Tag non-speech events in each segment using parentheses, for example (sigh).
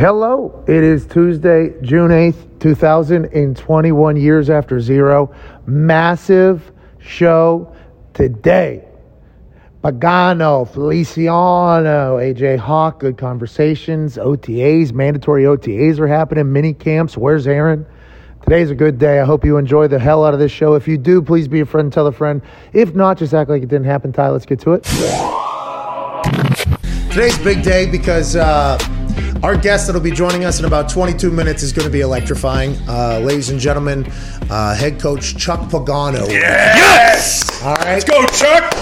Hello, it is Tuesday, June 8th, 2021 years after zero. Massive show today. Pagano, Feliciano, AJ Hawk, good conversations, OTAs, mandatory OTAs are happening, mini camps. Where's Aaron? Today's a good day. I hope you enjoy the hell out of this show. If you do, please be a friend tell a friend. If not, just act like it didn't happen. Ty, let's get to it. Today's big day because uh, our guest that'll be joining us in about 22 minutes is going to be electrifying. Uh, ladies and gentlemen, uh, head coach Chuck Pagano. Yes! All right. Let's go, Chuck!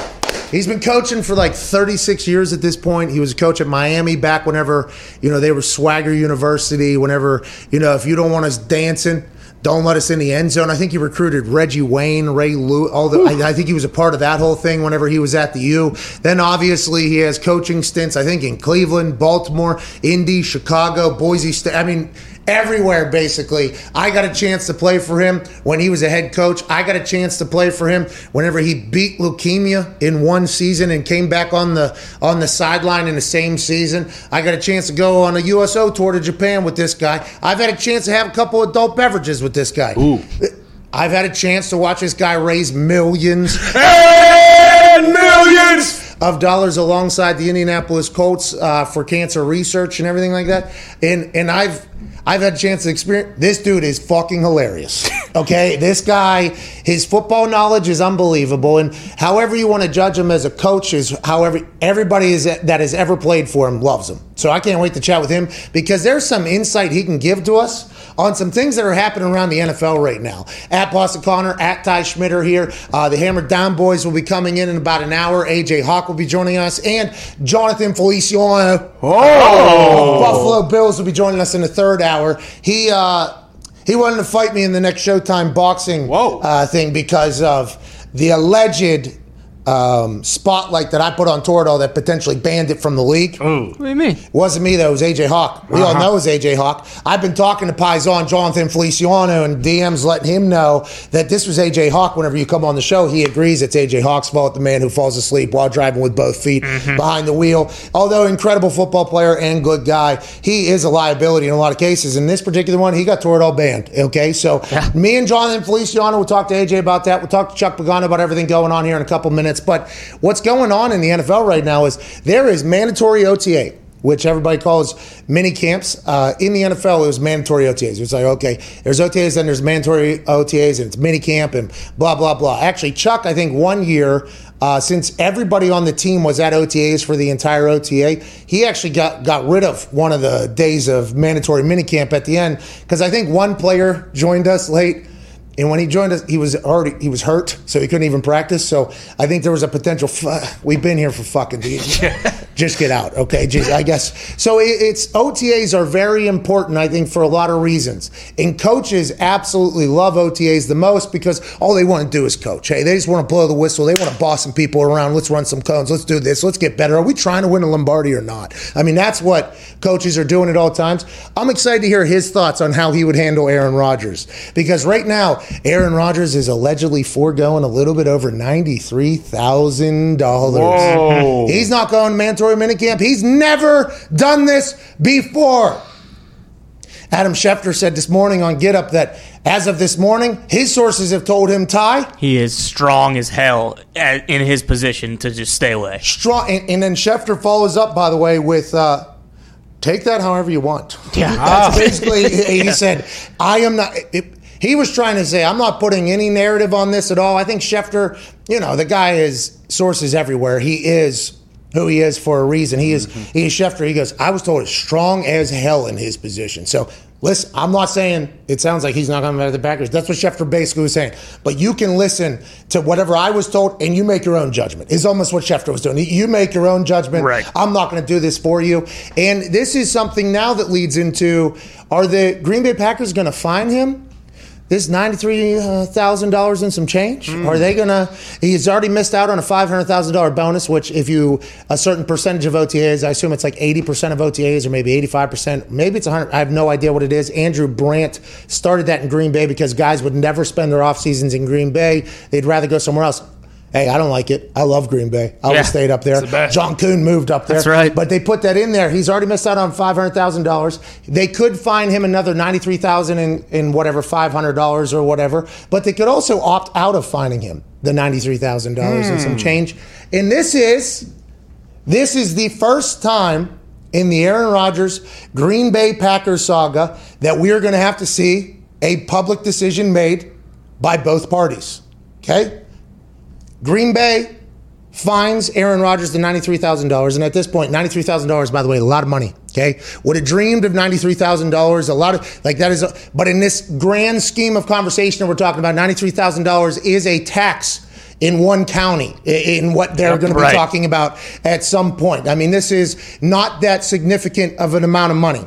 He's been coaching for like 36 years at this point. He was a coach at Miami back whenever, you know, they were Swagger University, whenever, you know, if you don't want us dancing, don't let us in the end zone. I think he recruited Reggie Wayne, Ray Lou. All the, I, I, think he was a part of that whole thing whenever he was at the U. Then obviously he has coaching stints. I think in Cleveland, Baltimore, Indy, Chicago, Boise State. I mean, everywhere basically. I got a chance to play for him when he was a head coach. I got a chance to play for him whenever he beat leukemia in one season and came back on the on the sideline in the same season. I got a chance to go on a USO tour to Japan with this guy. I've had a chance to have a couple adult beverages with this guy. Ooh. I've had a chance to watch this guy raise millions and millions of dollars alongside the Indianapolis Colts uh, for cancer research and everything like that. And and I've I've had a chance to experience. This dude is fucking hilarious. (laughs) Okay, this guy, his football knowledge is unbelievable, and however you want to judge him as a coach is however everybody is that has ever played for him loves him. So I can't wait to chat with him because there's some insight he can give to us on some things that are happening around the NFL right now. At Boston Connor, at Ty Schmitter here. Uh, the Hammer Down Boys will be coming in in about an hour. AJ Hawk will be joining us, and Jonathan Feliciano. Oh. Buffalo Bills will be joining us in the third hour. He uh, he wanted to fight me in the next Showtime boxing uh, thing because of the alleged um, spotlight that I put on Toradol that potentially banned it from the league. Ooh. What do you mean? It wasn't me though. It was AJ Hawk. We all know it was AJ Hawk. I've been talking to Paisan Jonathan Feliciano and DMs letting him know that this was AJ Hawk. Whenever you come on the show, he agrees it's AJ Hawk's fault. The man who falls asleep while driving with both feet behind the wheel. Although incredible football player and good guy, he is a liability in a lot of cases. In this particular one, he got Toradol banned. Okay, so me and Jonathan Feliciano will talk to AJ about that. We'll talk to Chuck Pagano about everything going on here in a couple minutes. But what's going on in the NFL right now is there is mandatory OTA which everybody calls mini camps. Uh, in the NFL, it was mandatory OTAs. It's like, okay, there's OTAs, then there's mandatory OTAs, and it's mini camp and blah, blah, blah. Actually, Chuck, I think one year, uh, since everybody on the team was at OTAs for the entire OTA, he actually got, got rid of one of the days of mandatory mini camp at the end because I think one player joined us late. And when he joined us, he was already he was hurt, so he couldn't even practice. So I think there was a potential. F- we've been here for fucking. (laughs) just get out, okay? Just, I guess so. It, it's OTAs are very important, I think, for a lot of reasons. And coaches absolutely love OTAs the most because all they want to do is coach. Hey, they just want to blow the whistle. They want to boss some people around. Let's run some cones. Let's do this. Let's get better. Are we trying to win a Lombardi or not? I mean, that's what coaches are doing at all times. I'm excited to hear his thoughts on how he would handle Aaron Rodgers because right now Aaron Rodgers is allegedly foregoing a little bit over ninety-three thousand dollars. (laughs) He's not going to mandatory minicamp. He's never done this before. Adam Schefter said this morning on Get Up that as of this morning, his sources have told him, Ty, He is strong as hell in his position to just stay away. strong. And, and then Schefter follows up, by the way, with uh, take that however you want. Yeah. (laughs) That's basically, he (laughs) said, I am not. It, he was trying to say, I'm not putting any narrative on this at all. I think Schefter, you know, the guy is sources everywhere. He is who he is for a reason. He is mm-hmm. he is Schefter. He goes, I was told as strong as hell in his position. So listen, I'm not saying it sounds like he's not coming back to the Packers. That's what Schefter basically was saying. But you can listen to whatever I was told and you make your own judgment. Is almost what Schefter was doing. You make your own judgment. Right. I'm not going to do this for you. And this is something now that leads into are the Green Bay Packers going to fine him? This ninety-three thousand dollars and some change. Hmm. Are they gonna? He's already missed out on a five hundred thousand dollar bonus. Which, if you a certain percentage of OTAs, I assume it's like eighty percent of OTAs, or maybe eighty-five percent. Maybe it's hundred. I have no idea what it is. Andrew Brandt started that in Green Bay because guys would never spend their off seasons in Green Bay. They'd rather go somewhere else. Hey, I don't like it. I love Green Bay. I would Yeah. stayed up there. the. John Kuhn moved up there. That's right. But they put that in there. He's already missed out on five hundred thousand dollars. They could fine him another ninety three thousand in in whatever five hundred dollars or whatever. But they could also opt out of fining him the ninety three thousand dollars and some hmm. change. And this is this is the first time in the Aaron Rodgers Green Bay Packers saga that we are going to have to see a public decision made by both parties. Okay? Green Bay fines Aaron Rodgers the $93,000. And at this point, $93,000, by the way, a lot of money. Okay. Would have dreamed of $93,000. A lot of, like, that is, a, but in this grand scheme of conversation we're talking about, $93,000 is a tax in one county in what they're Yep, going to be right. talking about at some point. I mean, this is not that significant of an amount of money.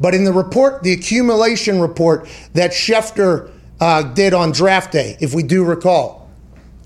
But in the report, the accumulation report that Schefter uh, did on draft day, if we do recall,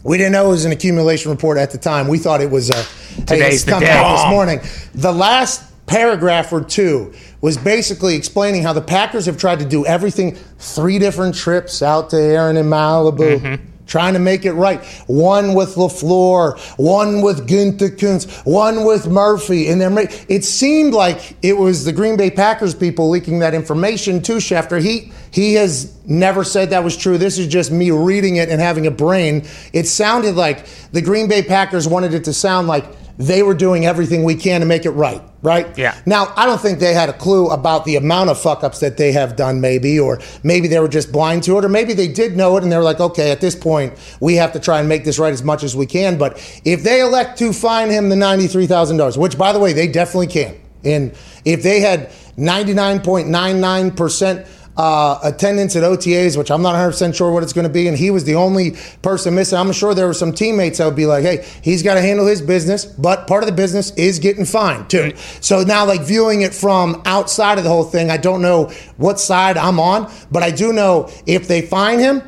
we didn't know it was an accumulation report at the time. We thought it was a hey, Today's the coming day. out this morning. The last paragraph or two was basically explaining how the Packers have tried to do everything. Three different trips out to Aaron in Malibu. Mm-hmm. Trying to make it right. One with LaFleur, one with Gutekunst, one with Murphy. And then it seemed like it was the Green Bay Packers people leaking that information to Schefter. He he has never said that was true. This is just me reading it and having a brain. It sounded like the Green Bay Packers wanted it to sound like they were doing everything we can to make it right, right? Yeah. Now, I don't think they had a clue about the amount of fuck ups that they have done, maybe, or maybe they were just blind to it, or maybe they did know it and they were like, okay, at this point, we have to try and make this right as much as we can. But if they elect to fine him the $93,000, which, by the way, they definitely can, and if they had 99.99%, uh, attendance at OTAs, which I'm not 100% sure what it's going to be, and he was the only person missing. I'm sure there were some teammates that would be like, hey, he's got to handle his business, but part of the business is getting fined too. So now, like viewing it from outside of the whole thing, I don't know what side I'm on, but I do know if they fine him,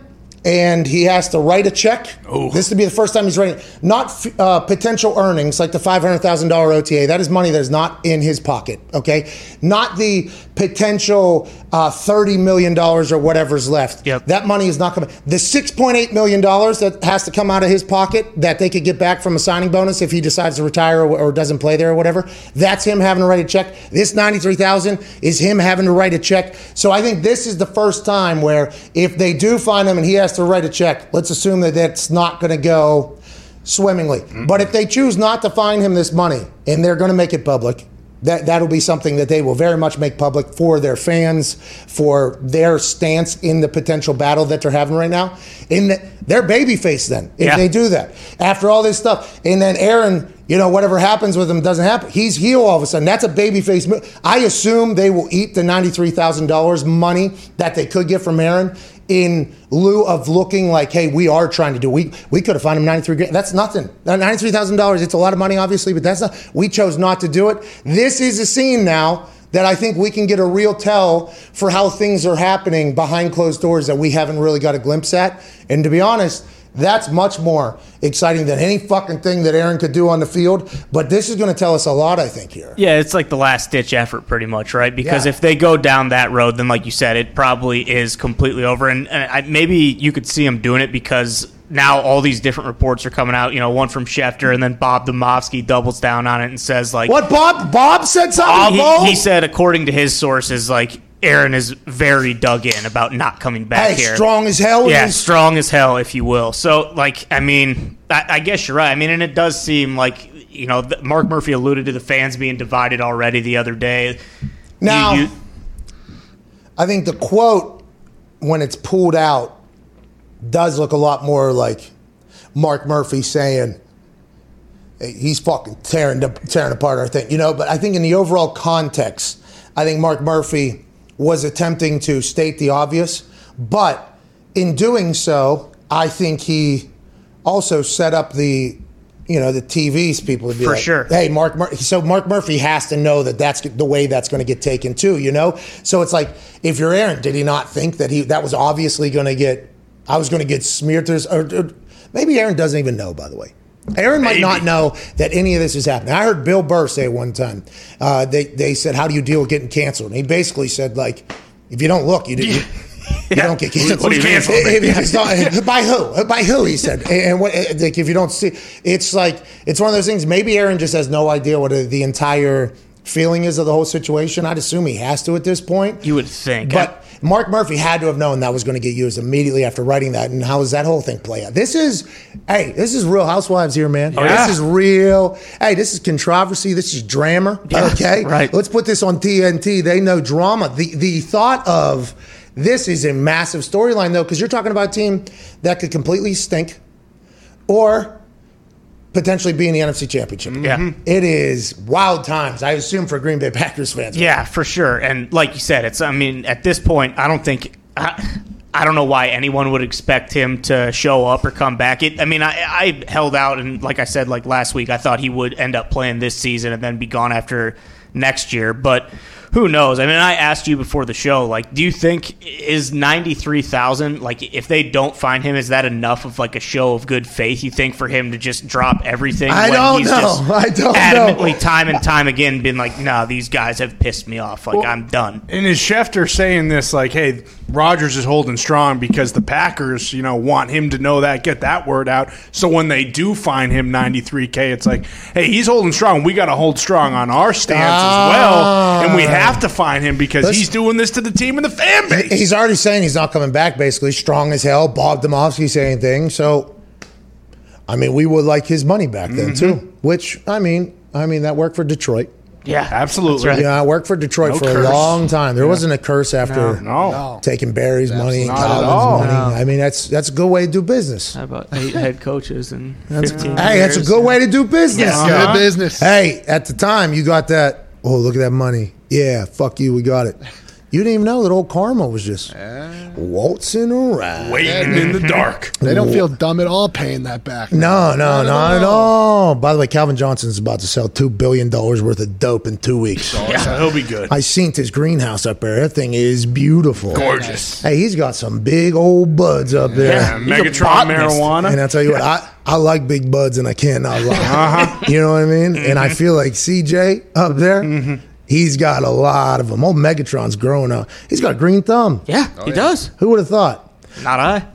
and he has to write a check. This would be the first time he's writing, not uh, potential earnings like the five hundred thousand dollar OTA. That is money that is not in his pocket. Okay, not the potential uh, thirty million dollars or whatever's left. Yep. That money is not coming. The six point eight million dollars that has to come out of his pocket that they could get back from a signing bonus if he decides to retire or, or doesn't play there or whatever. That's him having to write a check. This ninety three thousand is him having to write a check. So I think this is the first time where if they do find him and he has to write a check, let's assume that that's not going to go swimmingly. Mm-hmm. But if they choose not to find him this money and they're going to make it public, that that'll be something that they will very much make public for their fans, for their stance in the potential battle that they're having right now. In the, their baby face, then if Yeah. they do that after all this stuff, and then Aaron, you know, whatever happens with him doesn't happen. He's heel all of a sudden. That's a baby face move. I assume they will eat the ninety three thousand dollars money that they could get from Aaron in lieu of looking like, hey, we are trying to do. We we could have found him ninety three grand. That's nothing. Ninety three thousand dollars. It's a lot of money, obviously, but that's not. We chose not to do it. This is a scene now that I think we can get a real tell for how things are happening behind closed doors that we haven't really got a glimpse at. And to be honest. That's much more exciting than any fucking thing that Aaron could do on the field. But this is going to tell us a lot, I think, here. Yeah, it's like the last ditch effort, pretty much, right? Because Yeah. if they go down that road, then like you said, it probably is completely over. And, and I, maybe you could see them doing it because now all these different reports are coming out. You know, one from Schefter, and then Bob Demovsky doubles down on it and says like, What, Bob? Bob said something? Bo? He, he said, according to his sources, like Aaron is very dug in about not coming back hey, here. strong as hell. Yeah, is- strong as hell, if you will. So, like, I mean, I, I guess you're right. I mean, and it does seem like you know, Mark Murphy alluded to the fans being divided already the other day. Now, You- you- I think the quote, when it's pulled out, does look a lot more like Mark Murphy saying he's fucking tearing tearing apart our thing, you know. But I think in the overall context, I think Mark Murphy was attempting to state the obvious, but in doing so, I think he also set up the. You know the TV's people to be For like, sure. Hey, Mark. Mur- so Mark Murphy has to know that that's the way that's going to get taken too. You know. So it's like if you're Aaron, did he not think that he that was obviously going to get? I was going to get smeared. Or, or maybe Aaron doesn't even know. By the way, Aaron might not know that any of this is happening. I heard Bill Burr say one time. Uh, they they said, "How do you deal with getting canceled?" And he basically said, like, if you don't look, you, you You don't get canceled. What do you mean? If- if it's not- by who? By who? He said. And and what? Like, if you don't see, it's like it's one of those things. Maybe Aaron just has no idea what the entire feeling is of the whole situation. I'd assume he has to at this point. You would think. But Mark Murphy had to have known that was going to get used immediately after writing that. And how does that whole thing play out? This is, hey, this is Real Housewives here, man. Oh, yeah. This is real. Hey, this is controversy. This is drama. (laughs) Okay, right. Let's put this on TNT. They know drama. The the thought of this is a massive storyline though, because you're talking about a team that could completely stink, or potentially be in the NFC Championship. Yeah. Mm-hmm. It is wild times. I assume for Green Bay Packers fans. Yeah, for sure. And like you said, it's. I mean, at this point, I don't think. I, I don't know why anyone would expect him to show up or come back. It. I mean, I, I held out, and like I said, like last week, I thought he would end up playing this season and then be gone after next year. But who knows? I mean, I asked you before the show, like, do you think is ninety three thousand like if they don't find him, is that enough of like a show of good faith? You think for him to just drop everything? I don't know. (laughs) I don't know. adamantly time and time again been like, nah, these guys have pissed me off. Like I'm done. And is Schefter saying this like, hey, Rodgers is holding strong because the Packers, you know, want him to know that, get that word out. So when they do find him 93K, it's like, hey, he's holding strong. We got to hold strong on our stance as well. And we have to find him because Let's- he's doing this to the team and the fan base. He's already saying he's not coming back, basically. Strong as hell. Bob Demovsky saying things. So, I mean, we would like his money back then, Mm-hmm. too. Which, I mean, I mean, that worked for Detroit. Yeah, Absolutely. Right. Yeah, I worked for Detroit No for curse. a long time. There wasn't a curse after No. taking Barry's money and Not at money. No. I mean, that's that's a good way to do business. How about eight (laughs) head coaches and 15 Hey, that's a good way to do business. Yeah. Good business. Hey, at the time, you got that. Oh, look at that money. Yeah, fuck you. We got it. You didn't even know that old Karma was just waltzing around. Waiting in the dark. They don't feel dumb at all paying that back. No, no, not at all. By the way, Calvin Johnson's about to sell two billion dollars worth of dope in two weeks. So he'll be good. I seen his greenhouse up there. That thing is beautiful. Gorgeous. Hey, he's got some big old buds up there. Yeah, He's Megatron marijuana. And I tell you what, I, I like big buds and I cannot lie. Uh-huh. You know what I mean? And Mm-hmm. I feel like CJ up there, he's got a lot of them. Old Megatron's growing up. He's got a green thumb. Yeah, he oh, does. Who would have thought? Not I.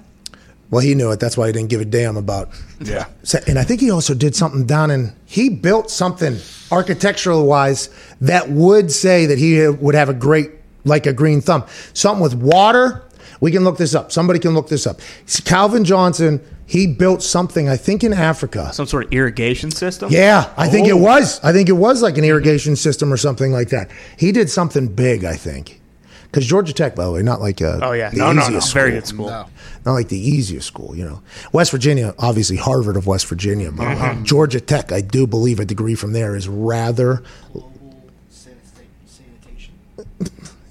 Well, he knew it. That's why he didn't give a damn about. (laughs) Yeah. And I think he also did something down in. He built something architectural wise that would say that he uh, would have a great, like a green thumb. Something with water. We can look this up. Somebody can look this up. Calvin Johnson. He built something. I think in Africa. Some sort of irrigation system. Yeah, I think it Oh. was. I think it was like an irrigation system or something like that. He did something big, I think. Because Georgia Tech, by the way, not like uh, Oh yeah. the No, no, no. easiest Very school. good school. No. not like the easiest school, you know. West Virginia, obviously Harvard of West Virginia, but Uh-huh. Georgia Tech, I do believe a degree from there is rather. (laughs)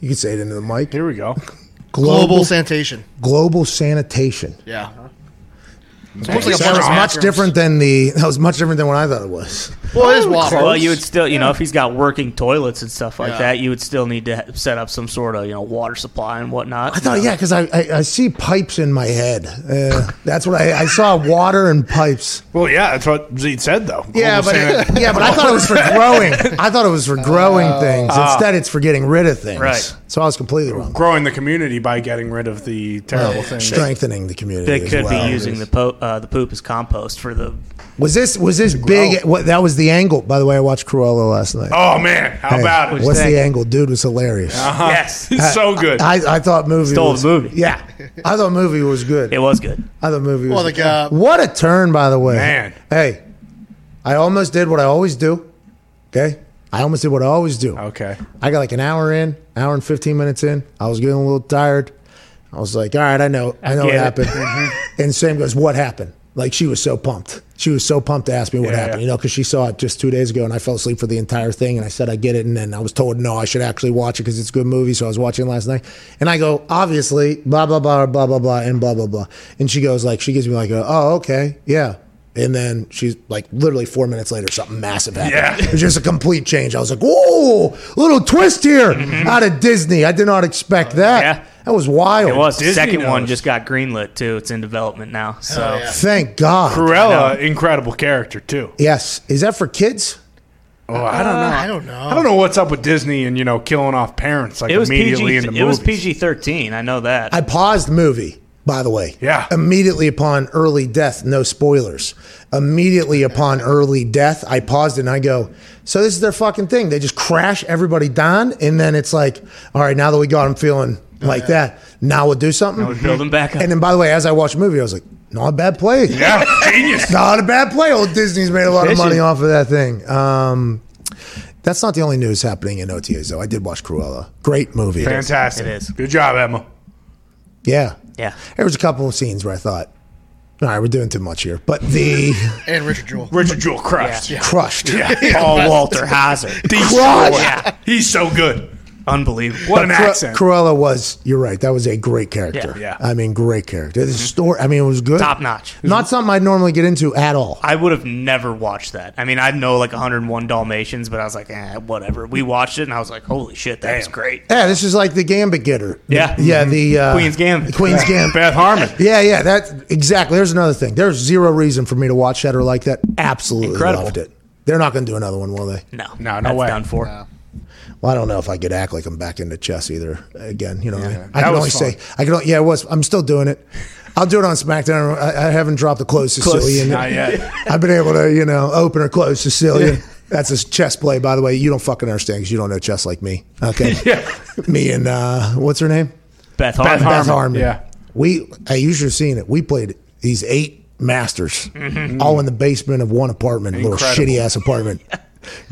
You can say it into the mic. Here we go. (laughs) Global sanitation. global sanitation. Yeah. Uh-huh. It's almost like a That bunch was of much bathrooms. different than the. That was much different than what I thought it was. Well, it is waffles. Well, you would still, you know, if he's got working toilets and stuff like Yeah. that, you would still need to ha- set up some sort of, you know, water supply and whatnot. I thought, yeah, because I, I I see pipes in my head. Uh, that's what I I saw water and pipes. Well, yeah, that's what Zeke said, though. Yeah, but san- yeah, but I thought it was for (laughs) growing. I thought it was for growing things. Instead, it's for getting rid of things. Right. So I was completely wrong. growing the community by getting rid of the terrible things. Strengthening the community. They as could well. be using the po- uh, the poop as compost for the. Was this was this big? What that was the angle. By the way, I watched Cruella last night. Oh man, how Hey, about it? What's think? the angle? Dude was hilarious. Uh-huh. Yes. It's so good. I, I thought movie Stole was, the movie. Yeah, I thought movie was good. It was good. I thought movie was Well, like, uh, what a turn, by the way. Man. hey, I almost did what I always do. Okay, I almost did what I always do. okay. I got like an hour in, hour and fifteen minutes in. I was getting a little tired. I was like, all right, I know, I know what get it. happened. and Sam goes, what happened? Like she was so pumped. She was so pumped to ask me what Yeah, happened, yeah. you know, because she saw it just two days ago, and I fell asleep for the entire thing. And I said I get it, and then I was told no, I should actually watch it because it's a good movie. So I was watching it last night, and I go, obviously, blah blah blah blah blah blah, and blah blah blah. And she goes like, she gives me like, a, oh okay, yeah. And then she's like, literally four minutes later, something massive happened. Yeah. It was just a complete change. I was like, whoa, little twist here mm-hmm. out of Disney. I did not expect that. Yeah. That was wild. It was. The Disney second one just got greenlit too. It's in development now. So Thank God. Cruella, incredible character too. Yes. Is that for kids? Oh, I don't uh, know. I don't know. I don't know what's up with Disney and you know killing off parents like It was immediately PG. in the movie. It was. PG thirteen. I know that. I paused the movie, by the way. Yeah. Immediately upon early death, no spoilers. Immediately upon early death, I paused and I go, so this is their fucking thing. They just crash everybody down, and then it's like, all right, now that we got them feeling like that, now we'll do something. We're building back up. And then, by the way, as I watched the movie, I was like, not a bad play. Yeah, genius. (laughs) Not a bad play. Old Disney's made a lot of money off of that thing. Um, that's not the only news happening in OTAs, though. I did watch Cruella. Great movie. Fantastic. It is. Good job, Emma. Yeah. Yeah. There was a couple of scenes where I thought, all right, we're doing too much here. But the (laughs) And Richard Jewell. Richard Jewell crushed. Yeah. crushed. (laughs) Paul Walter Hauser. Crushed. yeah. He's so good. Unbelievable. What an Cru- accent. Cruella was, you're right, that was a great character. Yeah. Yeah. I mean, great character. The story, I mean, it was good. Top notch. Not something I'd normally get into at all. I would have never watched that. I mean, I know like 101 Dalmatians, but I was like, eh, whatever. We watched it, and I was like, holy shit, that was great. Yeah, this is like the Gambit getter. Yeah. Yeah, the uh, Queen's Gambit. Queen's (laughs) Gambit. Beth Harmon. Yeah, yeah, that's exactly. There's another thing. There's zero reason for me to watch that or like that. Absolutely Incredible. loved it. They're not going to do another one, will they? No, No, no that's way. done for. Well, I don't know if I could act like I'm back into chess either. Again, you know, I, I That can was only fun. say I can. only- Yeah, it was. I'm still doing it. I'll do it on SmackDown. I, I haven't dropped the close Sicilian. Not yet. (laughs) I've been able to, you know, open or close Sicilian. That's a chess play, by the way. You don't fucking understand because you don't know chess like me. Okay. (laughs) Yeah. Me and uh, what's her name? Beth Harmon. Beth Harmon. Beth Harmon. Yeah. We, I usually seen it. We played these eight masters, Mm-hmm. all in the basement of one apartment, little shitty ass apartment. (laughs)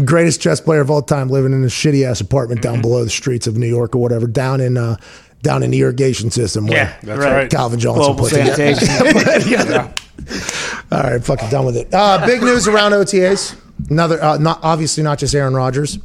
Greatest chess player of all time, living in a shitty ass apartment Mm-hmm. down below the streets of New York or whatever, down in uh, down in the irrigation system where Yeah, That's right. Calvin Johnson Global put together. sanitation. (laughs) All right, fucking done with it. Uh, big news around OTAs. Another, uh, not obviously not just Aaron Rodgers,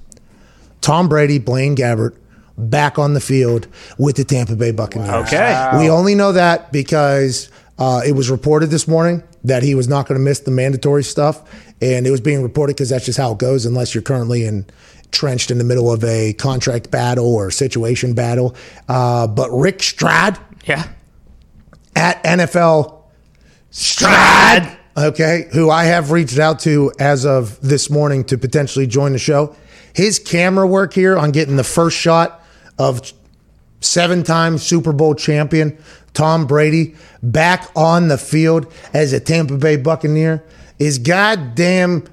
Tom Brady, Blaine Gabbert, back on the field with the Tampa Bay Buccaneers. Okay. we only know that because uh, it was reported this morning that he was not going to miss the mandatory stuff, and it was being reported because that's just how it goes unless you're currently entrenched in the middle of a contract battle or situation battle. Uh, but Rick Stroud yeah. at NFL Stroud. Okay, who I have reached out to as of this morning to potentially join the show. His camera work here on getting the first shot of seven time Super Bowl champion Tom Brady back on the field as a Tampa Bay Buccaneer is goddamn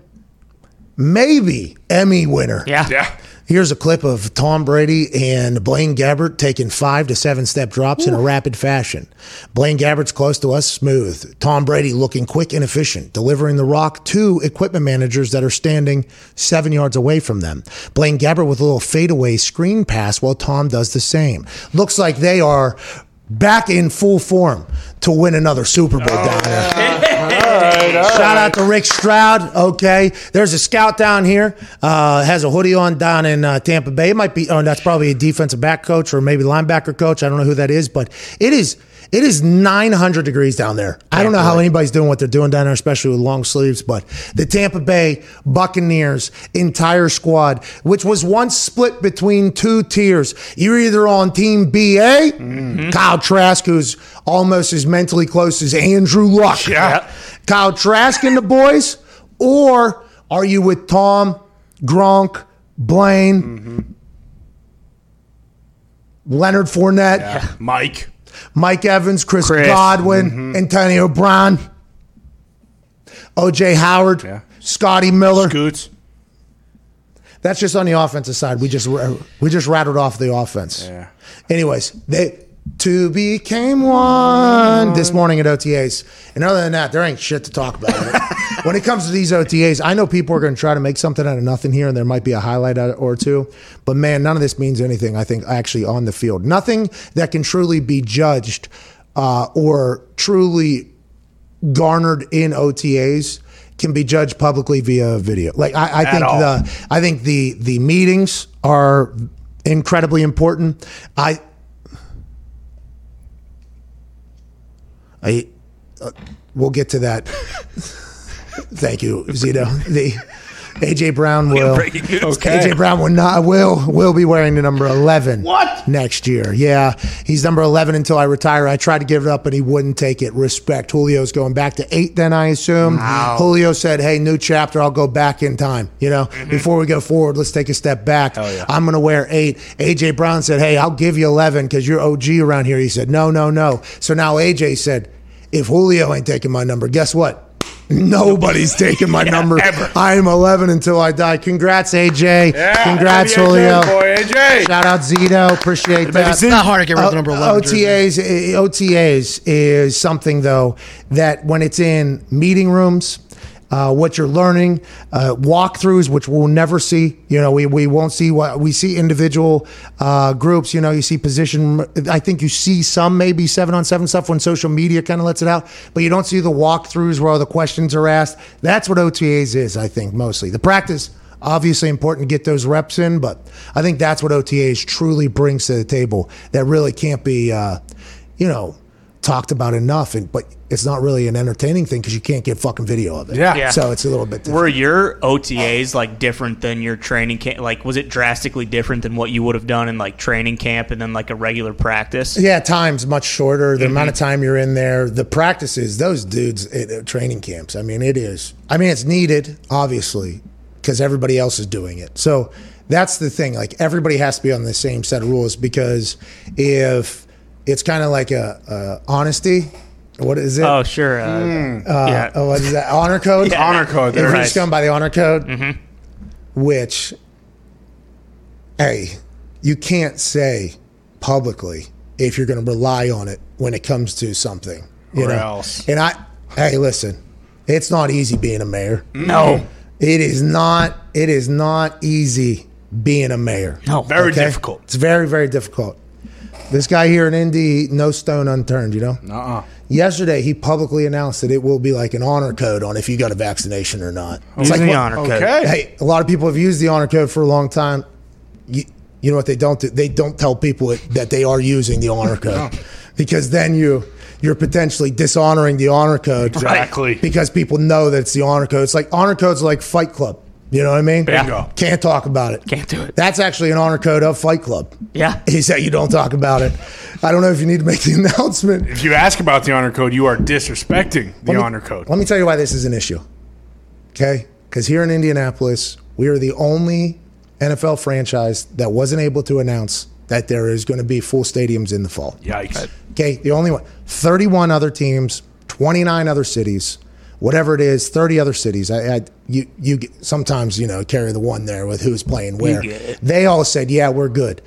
maybe Emmy winner. Yeah. Yeah. Here's a clip of Tom Brady and Blaine Gabbert taking five to seven step drops in a rapid fashion. Blaine Gabbert's close to us, smooth. Tom Brady looking quick and efficient, delivering the rock to equipment managers that are standing seven yards away from them. Blaine Gabbert with a little fadeaway screen pass while Tom does the same. Looks like they are back in full form to win another Super Bowl down there. Shout out to Rick Stroud. Okay, there's a scout down here. Uh, has a hoodie on down in uh, Tampa Bay. It might be. Oh, that's probably a defensive back coach or maybe linebacker coach. I don't know who that is, but it is. It is 900 degrees down there. I don't know how anybody's doing what they're doing down there, especially with long sleeves. But the Tampa Bay Buccaneers entire squad, which was once split between two tiers, you're either on Team BA, mm-hmm. Kyle Trask, who's almost as mentally close as Andrew Luck. Yeah. Kyle Trask and the boys, or are you with Tom, Gronk, Blaine, mm-hmm. Leonard Fournette, Mike. Mike Evans, Chris, Chris. Godwin, mm-hmm. Antonio Brown, OJ Howard, Yeah. Scotty Miller? Scoots. That's just on the offensive side. We just we just rattled off the offense. Yeah. Anyways, they two became one this morning at OTAs. And other than that, there ain't shit to talk about. (laughs) when it comes to these OTAs, I know people are going to try to make something out of nothing here, and there might be a highlight or two. But man, none of this means anything. I think actually on the field, nothing that can truly be judged uh, or truly garnered in OTAs can be judged publicly via video. Like I, I think all. the I think the the meetings are incredibly important. I I uh, we'll get to that. (laughs) Thank you, Zito. The AJ Brown will. Okay. AJ Brown will not will will be wearing the number eleven. What? next year? Yeah, he's number eleven until I retire. I tried to give it up, but he wouldn't take it. Respect. Julio's going back to eight. Then I assume Wow. Julio said, "Hey, new chapter. I'll go back in time. You know, before we go forward, let's take a step back. yeah. I'm going to wear eight. AJ Brown said, "Hey, I'll give you eleven because you're OG around here." He said, "No, no, no." So now AJ said, "If Julio ain't taking my number, guess what?" Nobody's taking my (laughs) number. ever. I am 11 until I die. Congrats, AJ. Yeah, Congrats, AJ Julio. boy, AJ. Shout out Zito. Appreciate that. It's not hard to get rid of the number 11. OTAs, eh, OTAs is something though that when it's in meeting rooms, uh, what you're learning, uh, walkthroughs, which we'll never see. You know, we, we won't see what we see individual uh, groups. You know, you see position. I think you see some maybe seven on seven stuff when social media kind of lets it out, but you don't see the walkthroughs where all the questions are asked. That's what OTAs is, I think, mostly the practice obviously important to get those reps in, but I think that's what OTAs truly brings to the table that really can't be, uh, you know, talked about enough. And but it's not really an entertaining thing because you can't get fucking video of it. Yeah. Yeah. So it's a little bit different. Were your OTAs like different than your training camp? Like, was it drastically different than what you would have done in like training camp and then like a regular practice? yeah, time's much shorter. The amount Mm-hmm. of time you're in there, the practices, those dudes at at training camps. I mean, it is. I mean, it's needed, obviously, because everybody else is doing it. So that's the thing. Like everybody has to be on the same set of rules because if it's kind of like a, a honesty. What is it? Oh, sure. Uh, Uh, yeah. oh, what is that? Honor (laughs) code. Yeah. Honor code. If There we're it just going by the honor code, which, hey, you can't say publicly if you're going to rely on it when it comes to something. You Or know? else. And I, hey, listen, it's not easy being a mayor. no. It is not. It is not easy being a mayor. No. Very Okay? difficult. It's very, very difficult. This guy here in Indy, no stone unturned. You know. Uh-uh. Yesterday, he publicly announced that it will be like an honor code on if you got a vaccination or not. It's Using like the what- honor code. Okay. Hey, a lot of people have used the honor code for a long time. You, you know what they don't do? They don't tell people it, that they are using the honor code because then you you're potentially dishonoring the honor code. Exactly. Because people know that it's the honor code. It's like honor codes like Fight Club. You know what I mean? Bingo. Can't talk about it. Can't do it. That's actually an honor code of Fight Club. Yeah. (laughs) Is that you don't talk about it. I don't know if you need to make the (laughs) announcement. If you ask about the honor code, you are disrespecting the me- honor code. Let me tell you why this is an issue. Okay? Because here in Indianapolis, we are the only NFL franchise that wasn't able to announce that there is going to be full stadiums in the fall. Yikes. Okay? The only one. 31 other teams, 29 other cities, whatever it is, 30 other cities. I, I you you get- sometimes, you know, carry the one there with who's playing where. They all said, "Yeah, we're good."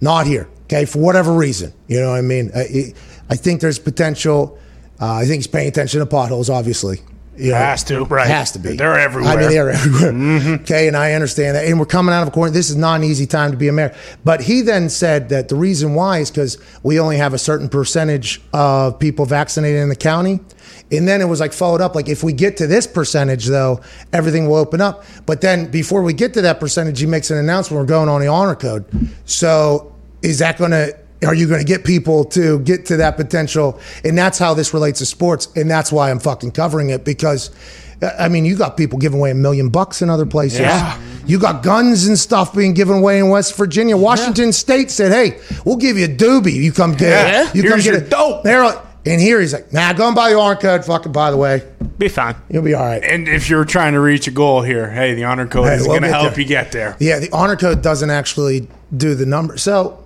Not here. Okay, for whatever reason. You know what I mean? I, I think there's potential. Uh, I think he's paying attention to potholes, obviously. You know, Has to. Right. Has to be. They're everywhere. I mean, they're everywhere. (laughs) Okay, and I understand that. And we're coming out of a quarantine. This is not an easy time to be a mayor. But he then said that the reason why is because we only have a certain percentage of people vaccinated in the county. And then it was like followed up, like if we get to this percentage, though, everything will open up. But then before we get to that percentage, he makes an announcement we're going on the honor code. So is that going to are you going to get people to get to that potential? And that's how this relates to sports. And that's why I'm fucking covering it because, I mean, you got people giving away a million bucks in other places. Yeah. You got guns and stuff being given away in West Virginia. Washington State said, "Hey, we'll give you a doobie. You come get Yeah. it. You come Here's get your it." dope. They're like, and here he's like, "Nah, go and buy your honor code. Fucking by the way, Be fine. you'll be all right." And if you're trying to reach a goal here, hey, the honor code Hey, is we'll going to get help there. you get there. Yeah, the honor code doesn't actually do the number. So,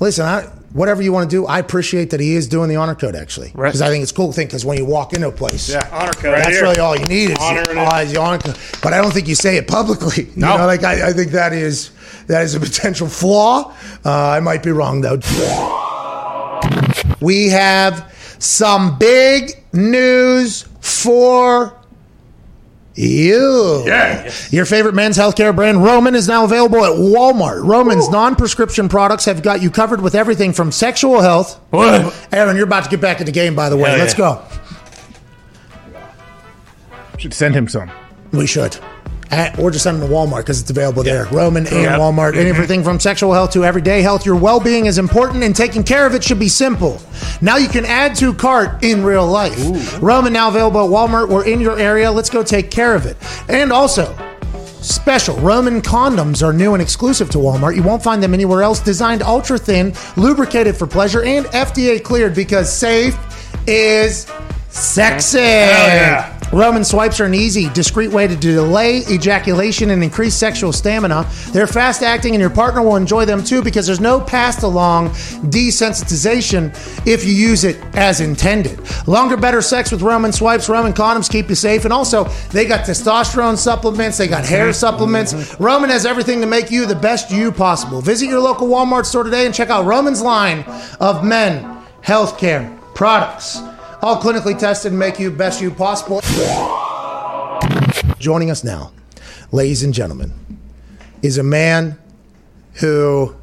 listen, I, whatever you want to do, I appreciate that he is doing the honor code actually, Right. because I think it's a cool thing. Because when you walk into a place, Yeah. Honor code. That's really all you need is, Honoring is the honor code. But I don't think you say it publicly. (laughs) You No. know, like I, I think that is that is a potential flaw. Uh, I might be wrong though. We have some big news for you. Yeah. Your favorite men's healthcare brand, Roman, is now available at Walmart. Roman's non prescription products have got you covered with everything from sexual health. What? Aaron, you're about to get back in the game, by the way. Hell Let's yeah. go. Should send him some. We should. Uh, or just send them to Walmart because it's available there. Roman and Yep. Walmart. And everything from sexual health to everyday health. Your well being is important, and taking care of it should be simple. Now you can add to cart in real life. Roman now available at Walmart or in your area. Let's go take care of it. And also, special. Roman condoms are new and exclusive to Walmart. You won't find them anywhere else. Designed ultra thin, lubricated for pleasure, and FDA cleared because safe is sexy. yeah. Roman swipes are an easy, discreet way to delay ejaculation and increase sexual stamina. They're fast acting, and your partner will enjoy them too because there's no passed along desensitization if you use it as intended. Longer, better sex with Roman swipes. Roman condoms keep you safe, and also they got testosterone supplements, they got hair mm-hmm. supplements. Mm-hmm. Roman has everything to make you the best you possible. Visit your local Walmart store today and check out Roman's line of men healthcare products all clinically tested and make you best you possible. Joining us now, ladies and gentlemen, is a man who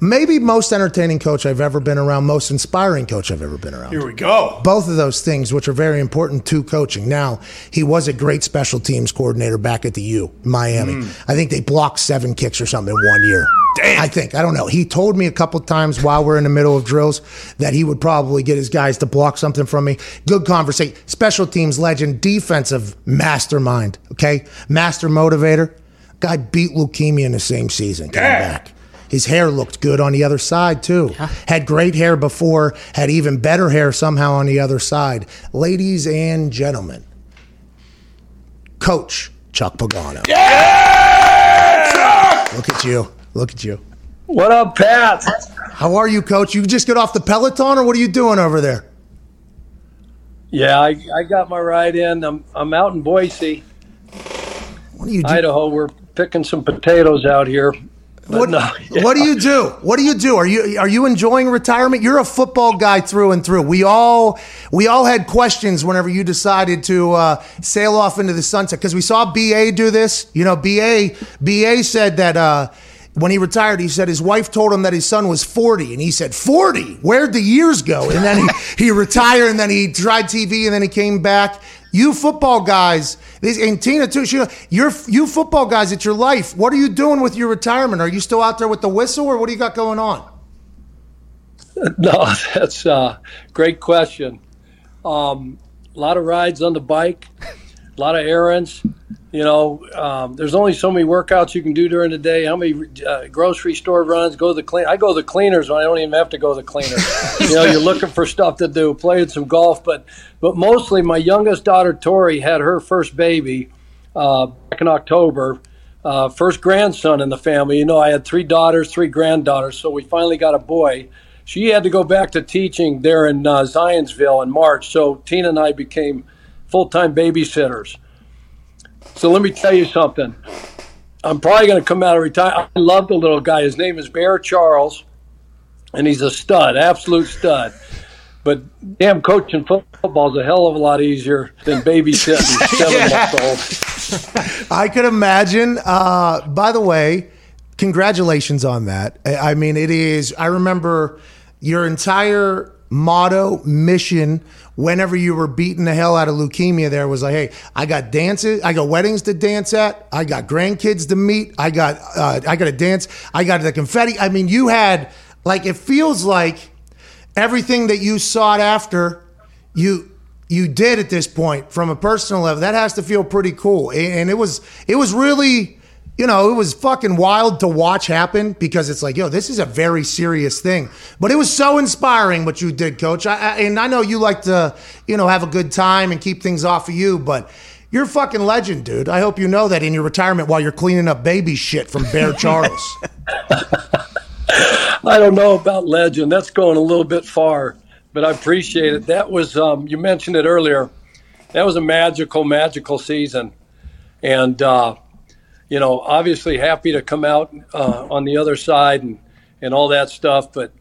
maybe most entertaining coach I've ever been around, most inspiring coach I've ever been around. Here we go. Both of those things, which are very important to coaching. Now, he was a great special teams coordinator back at the U, Miami. Mm. I think they blocked seven kicks or something in one year. Damn. I think. I don't know. He told me a couple times while we're in the middle of drills that he would probably get his guys to block something from me. Good conversation. Special teams legend, defensive mastermind. Okay. Master motivator. Guy beat leukemia in the same season. Came Yeah. back. His hair looked good on the other side too. Had great hair before, had even better hair somehow on the other side. Ladies and gentlemen, Coach Chuck Pagano. Yeah! Look at you. Look at you. What up, Pat? How are you, Coach? You just get off the Peloton, or what are you doing over there? Yeah, I, I got my ride in. I'm I'm out in Boise, What do you do? Idaho. We're picking some potatoes out here. What, no, (laughs) what do you do? What do you do? Are you are you enjoying retirement? You're a football guy through and through. We all we all had questions whenever you decided to uh, sail off into the sunset because we saw BA do this. You know, BA BA said that uh, when he retired, he said his wife told him that his son was 40, and he said 40. Where'd the years go? And then he, he retired, and then he tried TV, and then he came back. You football guys, and Tina too. She, you're you football guys. It's your life. What are you doing with your retirement? Are you still out there with the whistle, or what do you got going on? (laughs) no, that's a great question. Um, a lot of rides on the bike, a lot of errands. You know, um, there's only so many workouts you can do during the day. How many uh, grocery store runs? Go to the clean. I go to the cleaners when I don't even have to go to the cleaners. (laughs) you know, you're looking for stuff to do. Played some golf, but but mostly my youngest daughter Tori had her first baby uh, back in October. Uh, first grandson in the family. You know, I had three daughters, three granddaughters, so we finally got a boy. She had to go back to teaching there in uh, Zionsville in March, so Tina and I became full time babysitters. So let me tell you something. I'm probably going to come out of retirement. I love the little guy. His name is Bear Charles, and he's a stud, absolute stud. But damn, coaching football is a hell of a lot easier than babysitting (laughs) seven months old. I could imagine. Uh, by the way, congratulations on that. I I mean, it is. I remember your entire motto, mission, whenever you were beating the hell out of leukemia, there was like, hey, I got dances, I got weddings to dance at, I got grandkids to meet, I got, uh, I got to dance, I got the confetti. I mean, you had like it feels like everything that you sought after, you you did at this point from a personal level. That has to feel pretty cool. And it was it was really, you know, it was fucking wild to watch happen because it's like, yo, this is a very serious thing. But it was so inspiring what you did, coach. I, I, and I know you like to, you know, have a good time and keep things off of you, but you're a fucking legend, dude. I hope you know that in your retirement while you're cleaning up baby shit from Bear Charles. (laughs) I don't know about legend. That's going a little bit far, but I appreciate it. That was um, you mentioned it earlier. That was a magical, magical season, and uh, you know, obviously happy to come out uh, on the other side and and all that stuff. But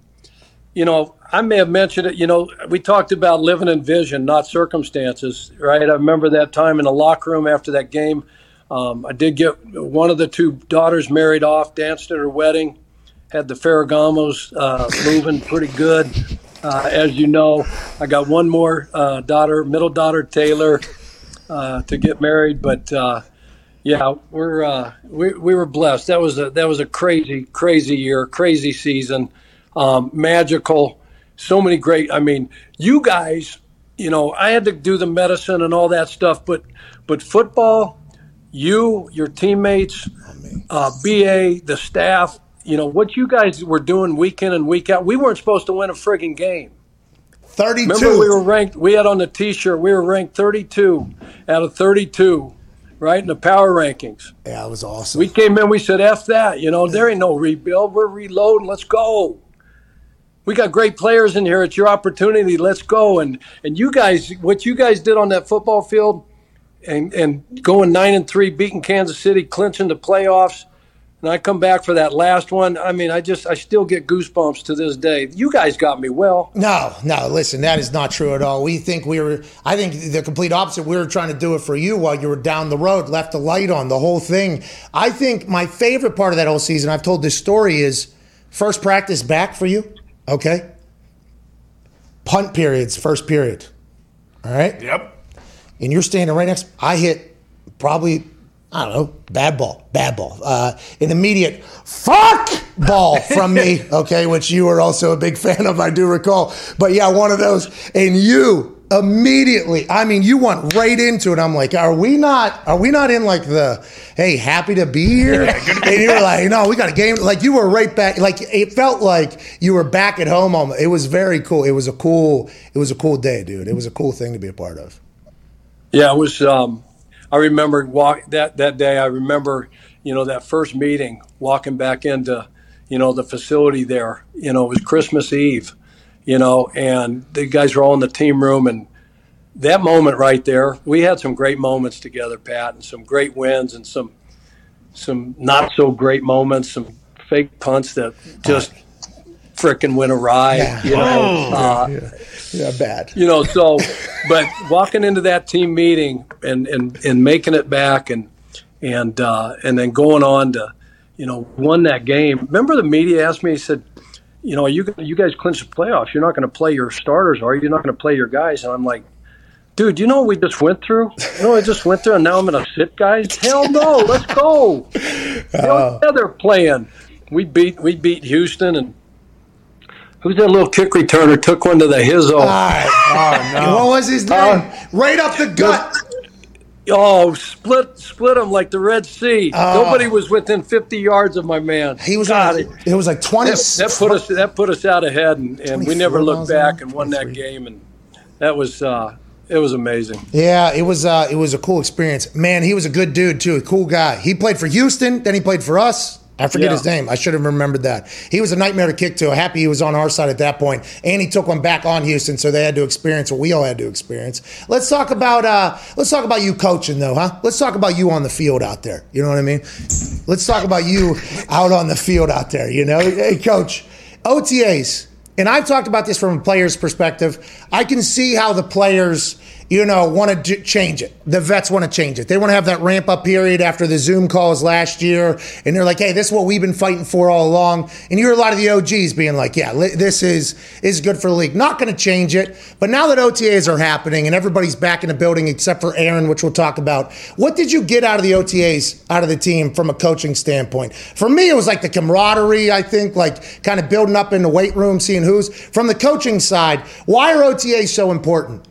you know, I may have mentioned it. You know, we talked about living in vision, not circumstances, right? I remember that time in the locker room after that game. Um, I did get one of the two daughters married off, danced at her wedding had the Ferragamos uh, moving pretty good. Uh, as you know, I got one more uh, daughter, middle daughter Taylor, uh, to get married. But uh, yeah, we're uh, we, we were blessed. That was a that was a crazy crazy year, crazy season, um, magical. So many great. I mean, you guys. You know, I had to do the medicine and all that stuff, but but football you, your teammates, uh, BA, the staff, you know, what you guys were doing week in and week out. We weren't supposed to win a frigging game. 32. Remember, we were ranked, we had on the t shirt, we were ranked 32 out of 32, right, in the power rankings. Yeah, it was awesome. We came in, we said, F that. You know, there ain't no rebuild. We're reloading. Let's go. We got great players in here. It's your opportunity. Let's go. And and you guys, what you guys did on that football field, and and going nine and three, beating Kansas City, clinching the playoffs and I come back for that last one. I mean, I just I still get goosebumps to this day. You guys got me well. No, no, listen, that is not true at all. We think we were I think the complete opposite. We were trying to do it for you while you were down the road, left the light on, the whole thing. I think my favorite part of that whole season, I've told this story is first practice back for you, okay? Punt periods, first period. All right? Yep. And you're standing right next I hit probably I don't know, bad ball, bad ball. Uh, an immediate fuck ball from me, (laughs) okay, which you were also a big fan of, I do recall. But yeah, one of those. And you immediately, I mean, you went right into it. I'm like, are we not, are we not in like the, hey, happy to be here? and you were like, no, we got a game. Like you were right back. Like it felt like you were back at home. It was very cool. It was a cool, it was a cool day, dude. It was a cool thing to be a part of. Yeah, it was, um, I remember walk that that day. I remember, you know, that first meeting, walking back into, you know, the facility there. You know, it was Christmas Eve, you know, and the guys were all in the team room, and that moment right there, we had some great moments together, Pat, and some great wins, and some some not so great moments, some fake punts that just fricking went awry. Yeah. You know, oh, uh, yeah. yeah, bad. You know, so but walking into that team meeting and and and making it back and and uh, and then going on to you know won that game. Remember the media asked me. He said, you know, you you guys clinched the playoffs. You're not going to play your starters, are you? You're not going to play your guys. And I'm like. Dude, you know what we just went through? You know what I just went through, and now I'm going to sit guys? (laughs) Hell no, let's go. Uh, yeah, they're playing. We beat we beat Houston, and Who's that little kick returner? Took one to the hizzo. All right. Oh, no. what was his name? Uh, right up the gut. Oh, split, split him like the Red Sea. Oh. Nobody was within 50 yards of my man. He was. God, it, it was like 20. That, that, put us. That put us out ahead, and, and we never looked back and won that game. And that was. Uh, it was amazing. Yeah, it was. Uh, it was a cool experience. Man, he was a good dude too. A cool guy. He played for Houston. Then he played for us. I forget yeah. his name. I should have remembered that. He was a nightmare to kick to. Happy he was on our side at that point, and he took one back on Houston, so they had to experience what we all had to experience. Let's talk about uh, let's talk about you coaching though, huh? Let's talk about you on the field out there. You know what I mean? Let's talk about you out on the field out there. You know, hey, coach, OTAs, and I've talked about this from a player's perspective. I can see how the players you know, want to change it. The vets want to change it. They want to have that ramp up period after the Zoom calls last year. And they're like, hey, this is what we've been fighting for all along. And you hear a lot of the OGs being like, yeah, this is, is good for the league. Not going to change it. But now that OTAs are happening and everybody's back in the building except for Aaron, which we'll talk about, what did you get out of the OTAs, out of the team from a coaching standpoint? For me, it was like the camaraderie, I think, like kind of building up in the weight room, seeing who's. From the coaching side, why are OTAs so important?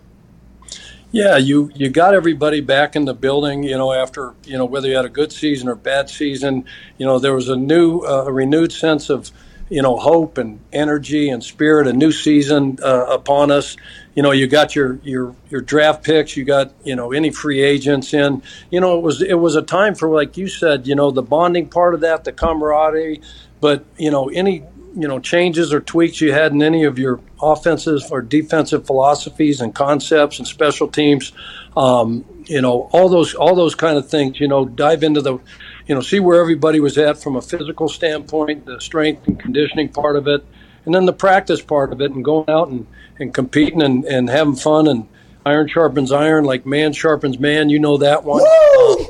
Yeah, you you got everybody back in the building. You know, after you know whether you had a good season or bad season, you know there was a new, uh, a renewed sense of you know hope and energy and spirit. A new season uh, upon us. You know, you got your your your draft picks. You got you know any free agents in. You know, it was it was a time for like you said. You know, the bonding part of that, the camaraderie. But you know, any you know changes or tweaks you had in any of your offensive or defensive philosophies and concepts and special teams um, you know all those all those kind of things you know dive into the you know see where everybody was at from a physical standpoint the strength and conditioning part of it and then the practice part of it and going out and, and competing and, and having fun and iron sharpens iron like man sharpens man you know that one uh,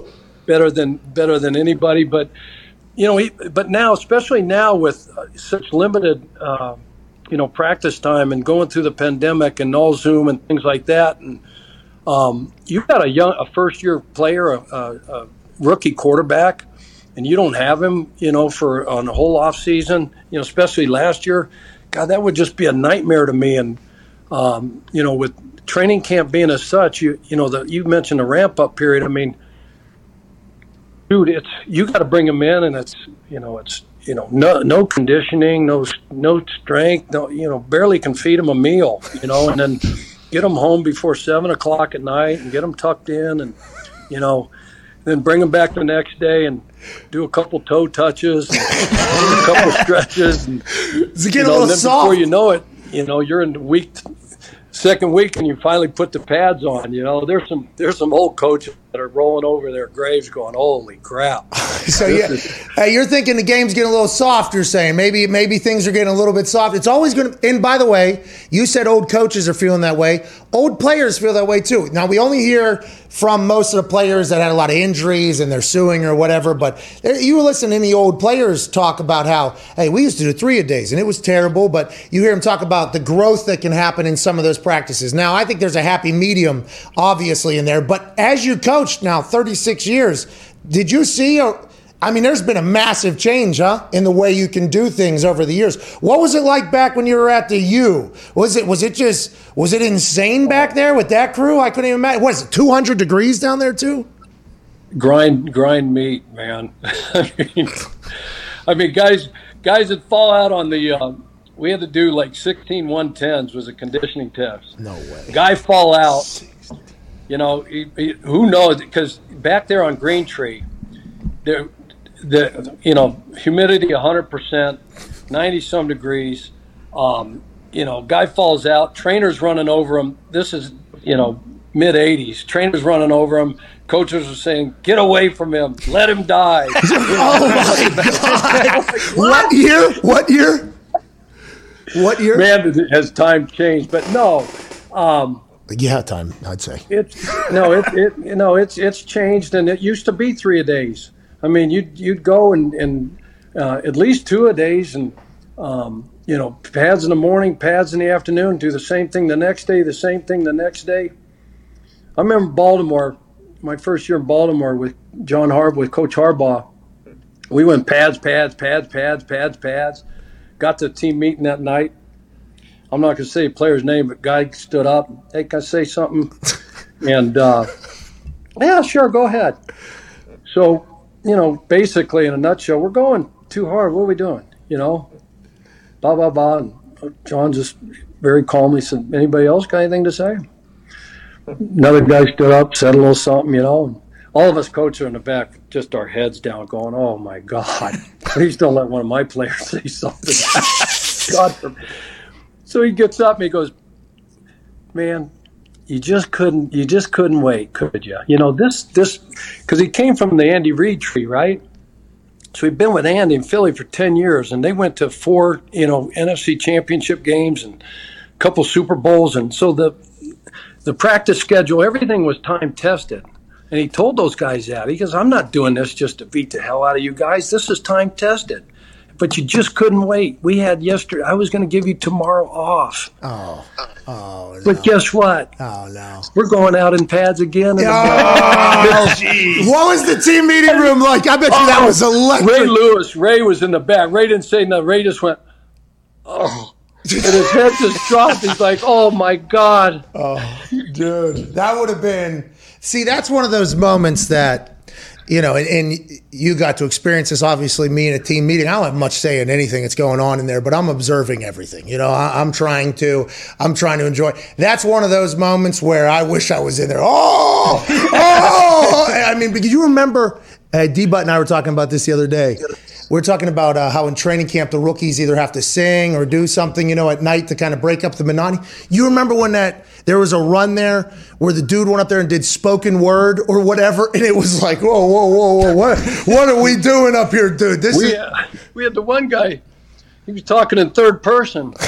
better than better than anybody but you know, he, but now, especially now with uh, such limited, uh, you know, practice time and going through the pandemic and all Zoom and things like that, and um, you've got a young, a first year player, a, a, a, rookie quarterback, and you don't have him, you know, for on the whole off season, you know, especially last year. God, that would just be a nightmare to me. And um, you know, with training camp being as such, you you know, the, you mentioned the ramp up period. I mean dude, it's you got to bring them in, and it's you know it's you know no no conditioning, no no strength, no you know barely can feed them a meal, you know, and then get them home before seven o'clock at night and get them tucked in, and you know, then bring them back the next day and do a couple toe touches, and a couple stretches, and, you know, and then soft. before you know it, you know you're in week second week and you finally put the pads on. You know, there's some there's some old coaches that are rolling over their graves, going, "Holy crap!" (laughs) so yeah, hey, you're thinking the game's getting a little soft. You're saying maybe maybe things are getting a little bit soft. It's always going to. And by the way, you said old coaches are feeling that way. Old players feel that way too. Now we only hear from most of the players that had a lot of injuries and they're suing or whatever. But you listen to any old players talk about how, hey, we used to do three a days and it was terrible. But you hear them talk about the growth that can happen in some of those practices. Now I think there's a happy medium, obviously, in there. But as you coached now 36 years, did you see a I mean, there's been a massive change, huh, in the way you can do things over the years. What was it like back when you were at the U? Was it was it just was it insane back there with that crew? I couldn't even imagine. Was it 200 degrees down there too? Grind grind meat, man. (laughs) I mean, I mean, guys guys that fall out on the. Uh, we had to do like 16 110s was a conditioning test. No way. Guy fall out. You know, he, he, who knows? Because back there on Green Tree, there the you know humidity 100% 90 some degrees um, you know guy falls out trainers running over him. This is you know mid 80s trainers running over him. Coaches are saying get away from him. Let him die. (laughs) Oh my (laughs) god. What year? What year? What year? Man has time changed but no um, yeah, time I'd say. It's no, it, it you know it's it's changed, and it used to be three a days. I mean, you'd you'd go and and uh, at least two a days, and um, you know, pads in the morning, pads in the afternoon. Do the same thing the next day, the same thing the next day. I remember Baltimore, my first year in Baltimore with John Harbaugh, with Coach Harbaugh. We went pads, pads, pads, pads, pads, pads. Got to the team meeting that night. I'm not going to say a player's name, but guy stood up. Hey, can I say something? (laughs) and uh, yeah, sure, go ahead. So you know, basically in a nutshell, we're going too hard. What are we doing? You know, blah blah blah. And John just very calmly said, "Anybody else got anything to say?" Another guy stood up, said a little something. You know, all of us coaches are in the back, just our heads down, going, "Oh my God, (laughs) please don't let one of my players (laughs) say something." God So he gets up and he goes, "Man, you just couldn't you just couldn't wait, could you? You know this this because he came from the Andy Reid tree, right? So he'd been with Andy in Philly for ten years, and they went to four you know NFC Championship games and a couple Super Bowls, and so the the practice schedule, everything was time tested. And he told those guys that. He goes, I'm not doing this just to beat the hell out of you guys. This is time tested but you just couldn't wait. We had yesterday. I was going to give you tomorrow off. Oh, oh. No. But guess what? Oh no, we're going out in pads again. Oh, jeez. what was the team meeting room like? I bet you oh, that was oh, electric. Ray Lewis. Ray was in the back. Ray didn't say nothing. Ray just went, oh. and his head just dropped. He's like, "Oh my god!" Oh, dude, that would have been. See, that's one of those moments that you know, and, and, you got to experience this. Obviously, me in a team meeting, I don't have much say in anything that's going on in there, but I'm observing everything. You know, I, am trying to, I'm trying to enjoy. That's one of those moments where I wish I was in there. Oh, (laughs) oh! I mean, because you remember, uh, D. Butt and I were talking about this the other day. We are talking about uh, how in training camp the rookies either have to sing or do something, you know, at night to kind of break up the monotony. You remember when that there was a run there where the dude went up there and did spoken word or whatever, and it was like, whoa, whoa, whoa, whoa, what, what are we doing up here, dude? This we, is. Uh, we had the one guy. He was talking in third person. (laughs)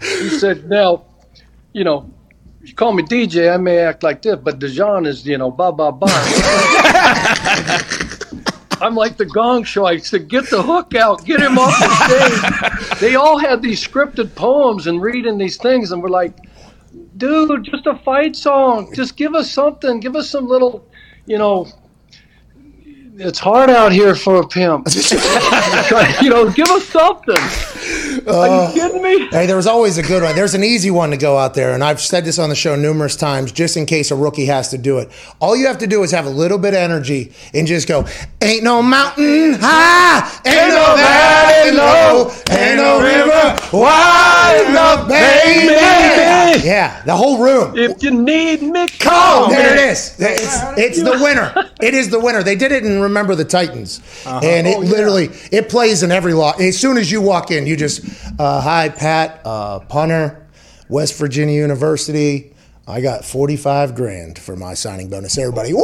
he said, "Now, you know, you call me DJ, I may act like this, but Dijon is, you know, blah blah blah." I'm like the Gong Show. I said, get the hook out, get him off the stage. (laughs) they all had these scripted poems and reading these things, and we're like, dude, just a fight song. Just give us something. Give us some little, you know. It's hard out here for a pimp. (laughs) (laughs) you know, give us something. Are you kidding me? Hey, there was always a good one. There's an easy one to go out there, and I've said this on the show numerous times, just in case a rookie has to do it. All you have to do is have a little bit of energy and just go, "Ain't no mountain high, ain't no valley low, ain't no river wide enough, baby." Yeah, the whole room. If you need me, Oh, call there it is. It's, it's the winner. It is the winner. They did it in Remember the Titans, uh-huh. and it oh, literally it plays in every law. As soon as you walk in, you just uh, hi Pat, uh, punter, West Virginia University. I got forty five grand for my signing bonus. Everybody, (laughs) whoa!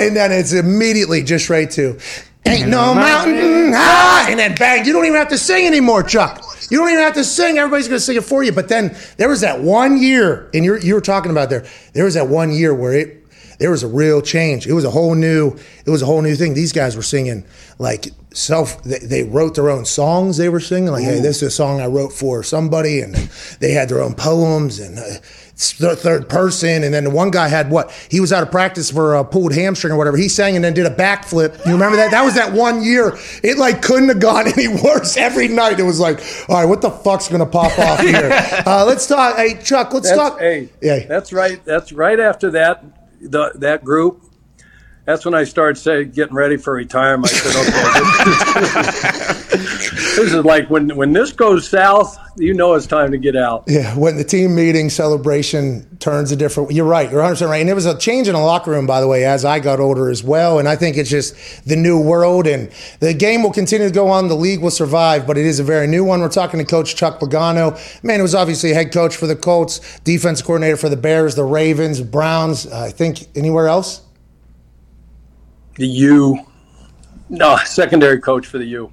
and then it's immediately just right to. Ain't no mountain high, and then bang! You don't even have to sing anymore, Chuck. You don't even have to sing. Everybody's going to sing it for you. But then there was that one year, and you're, you were talking about there. There was that one year where it there was a real change. It was a whole new. It was a whole new thing. These guys were singing like self. They, they wrote their own songs. They were singing like, "Hey, this is a song I wrote for somebody," and they had their own poems and. Uh, third person, and then the one guy had what? He was out of practice for a pulled hamstring or whatever. He sang and then did a backflip. You remember that? That was that one year. It like couldn't have gone (laughs) any worse. Every night it was like, all right, what the fuck's gonna pop off here? (laughs) Uh, let's talk. Hey, Chuck, let's That's, talk. hey, yeah, that's right. That's right after that, the, that group. That's when I started saying, getting ready for retirement. I said, okay, (laughs) this, is like when when this goes south, you know it's time to get out. Yeah, when the team meeting celebration turns a different. You're right. You're 100 percent right. And there was a change in the locker room, by the way, as I got older as well. And I think it's just the new world, and the game will continue to go on. The league will survive, but it is a very new one. We're talking to Coach Chuck Pagano. Man, it was obviously head coach for the Colts, defense coordinator for the Bears, the Ravens, Browns. I think anywhere else. The U, no secondary coach for the U.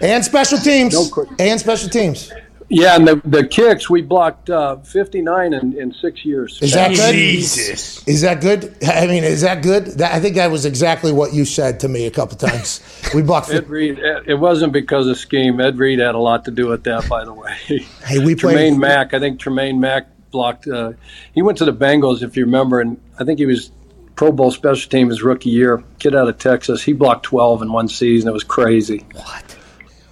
And special teams. No que- and special teams. Yeah, and the, the kicks we blocked uh, 59 in, in six years. Is that good? Jesus. Is that good? I mean, is that good? That, I think that was exactly what you said to me a couple times. We blocked. (laughs) Ed Reed, it wasn't because of scheme. Ed Reed had a lot to do with that, by the way. (laughs) Hey, we played. Tremaine Mack, I think Tremaine Mack blocked. Uh, he went to the Bengals, if you remember, and I think he was Pro Bowl special team his rookie year. Kid out of Texas, he blocked 12 in one season. It was crazy. What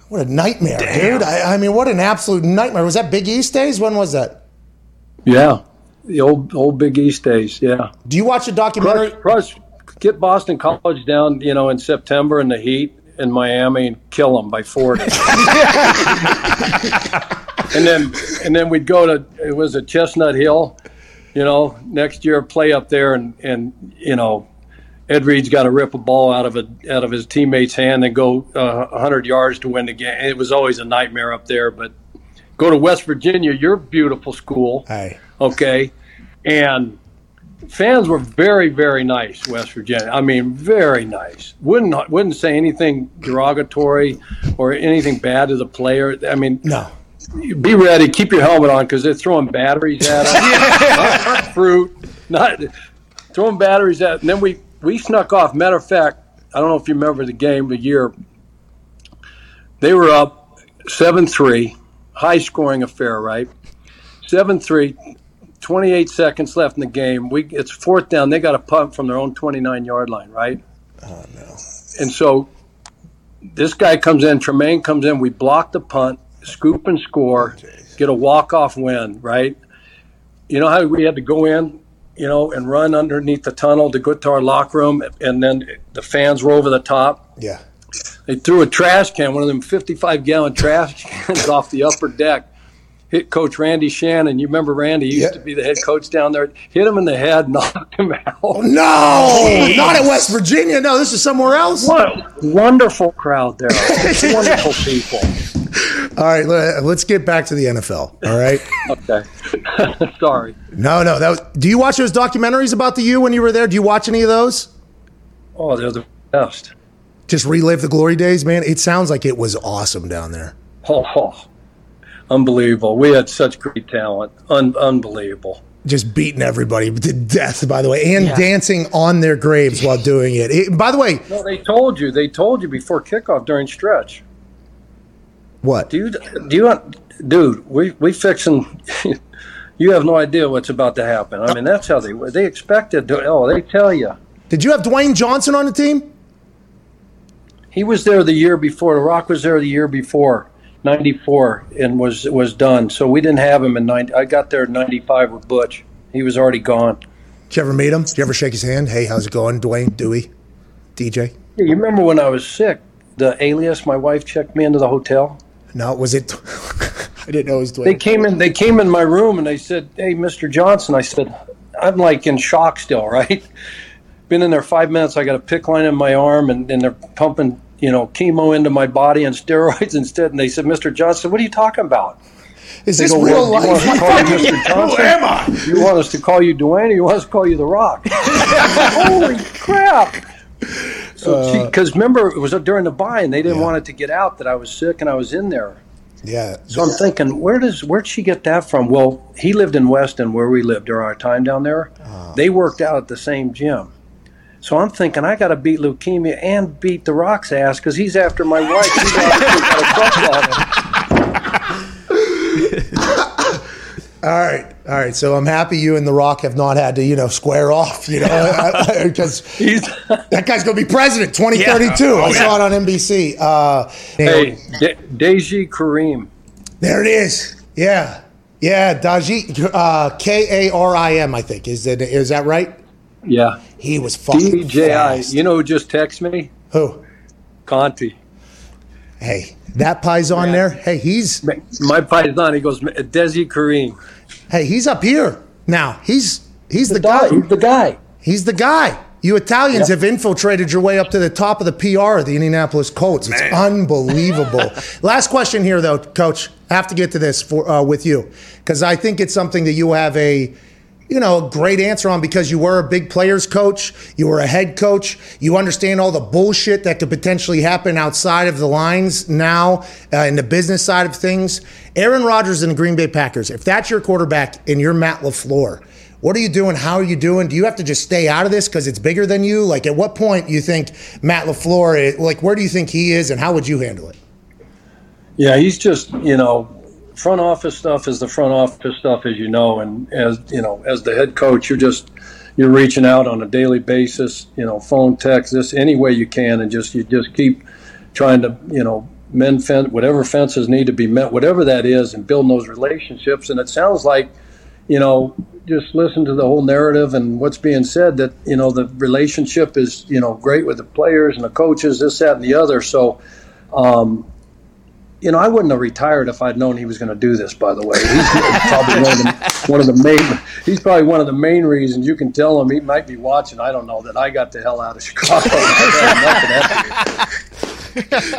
What a nightmare, dude! I, I mean, what an absolute nightmare. Was that Big East days? When was that? Yeah, the old old Big East days. Yeah, Do you watch the documentary? crush, crush, get Boston College down, you know, in September in the heat in Miami and kill them by 40. (laughs) and then and then we'd go to it was at Chestnut Hill, you know, next year play up there and and you know, Ed Reed's got to rip a ball out of a out of his teammate's hand and go uh, 100 yards to win the game. It was always a nightmare up there, but go to West Virginia, your beautiful school. Hey, okay? And fans were very very nice west virginia. I mean very nice. Wouldn't wouldn't say anything derogatory or anything bad to the player. I mean no. Be ready keep your helmet on because they're throwing batteries at us (laughs) not, not fruit not throwing batteries at and then we we snuck off matter of fact i don't know if you remember the game the year they were up 7-3 high scoring affair right 7-3 28 seconds left in the game. We it's fourth down. They got a punt from their own 29 yard line, right? Oh no! And so this guy comes in. Tremaine comes in. We block the punt, scoop and score, get a walk off win, right? You know how we had to go in, you know, and run underneath the tunnel to get to our locker room, and then the fans were over the top. Yeah. They threw a trash can, one of them 55 gallon trash (laughs) cans, off the upper deck. Hit Coach Randy Shannon. You remember Randy? He used Yeah. to be the head coach down there. Hit him in the head, (laughs) knocked him out. Oh, no, not at West Virginia. No, this is somewhere else. What a wonderful crowd there. (laughs) wonderful people. All right, let- let's get back to the NFL. All right. (laughs) Okay. (laughs) Sorry. No, no. That was, do you watch those documentaries about the U when you were there? Do you watch any of those? Oh, they're the best. Just relive the glory days, man. It sounds like it was awesome down there. Oh, oh. (laughs) unbelievable. We had such great talent. Un- unbelievable. Just beating everybody to death, by the way, and dancing on their graves while doing it. it. By the way, No, they told you. They told you before kickoff during stretch. What? Do you, do you want, dude, we, we fixing, (laughs) you have no idea what's about to happen. I mean, that's how they, they expected to, oh, they tell you. Did you have Dwayne Johnson on the team? He was there the year before. The Rock was there the year before, '94, and was was done. So we didn't have him in '90. I got there in '95 with Butch. He was already gone. Did you ever meet him? Did you ever shake his hand? Hey, how's it going, Dwayne, Dewey, DJ? Yeah, you remember when I was sick? The alias, my wife checked me into the hotel. No, was it? (laughs) I didn't know it was Dwayne. They came in. They came in my room and they said, "Hey, Mr. Johnson." I said, "I'm like in shock still, (laughs) right? Been in there five minutes. I got a PICC line in my arm, and, and they're pumping, you know, chemo into my body and (laughs) steroids instead." And they said, "Mr. Johnson, what are you talking about?" Is this go, real well, life? You want, us to call you Mr. Johnson? Who am I? You want us to call you Dwayne, or you want us to call you The Rock? Holy crap! So, because uh, remember, it was during the bye, and they didn't yeah. want it to get out that I was sick and I was in there. Yeah. So I'm thinking, where does where'd she get that from? Well, he lived in Weston, where we lived during our time down there. Uh, they worked out at the same gym. So I'm thinking I got to beat leukemia and beat the Rock's ass because he's after my wife. He's All right, all right. So I'm happy you and The Rock have not had to, you know, square off, you know, (laughs) because (laughs) that guy's going to be president 2032. Yeah. Oh, I saw it on NBC. Uh, hey, De- Deji Karim. There it is. Yeah, yeah. Daji, uh, K A R I M. I think is that is that right? Yeah. He was fucking DJI. You know who just texted me? Who? Conti. Hey, that pie's on yeah. there. Hey, he's my pie's on. He goes Desi Kareem. Hey, he's up here now. He's he's the, the guy. He's the guy. He's the guy. You Italians yep. have infiltrated your way up to the top of the PR of the Indianapolis Colts. It's Man. unbelievable. (laughs) Last question here, though, Coach. I have to get to this for uh, with you because I think it's something that you have a you know, a great answer on because you were a big players coach, you were a head coach, you understand all the bullshit that could potentially happen outside of the lines now uh, in the business side of things. Aaron Rodgers and the Green Bay Packers, if that's your quarterback and you're Matt LaFleur, what are you doing? How are you doing? Do you have to just stay out of this because it's bigger than you? Like, at what point you think Matt LaFleur, like, where do you think he is and how would you handle it? Yeah, he's just, you know, front office stuff is the front office stuff, as you know, and as you know, as the head coach, you're just you're reaching out on a daily basis, you know, phone, text, this any way you can, and just you just keep trying to, you know, mend fence, whatever fences need to be met, whatever that is, and building those relationships. And it sounds like, you know, just listen to the whole narrative and what's being said that you know the relationship is you know great with the players and the coaches, this, that, and the other. So. Um, you know, I wouldn't have retired if I'd known he was going to do this. By the way, he's probably one of, the, one of the main. He's probably one of the main reasons you can tell him he might be watching. I don't know that I got the hell out of Chicago. (laughs)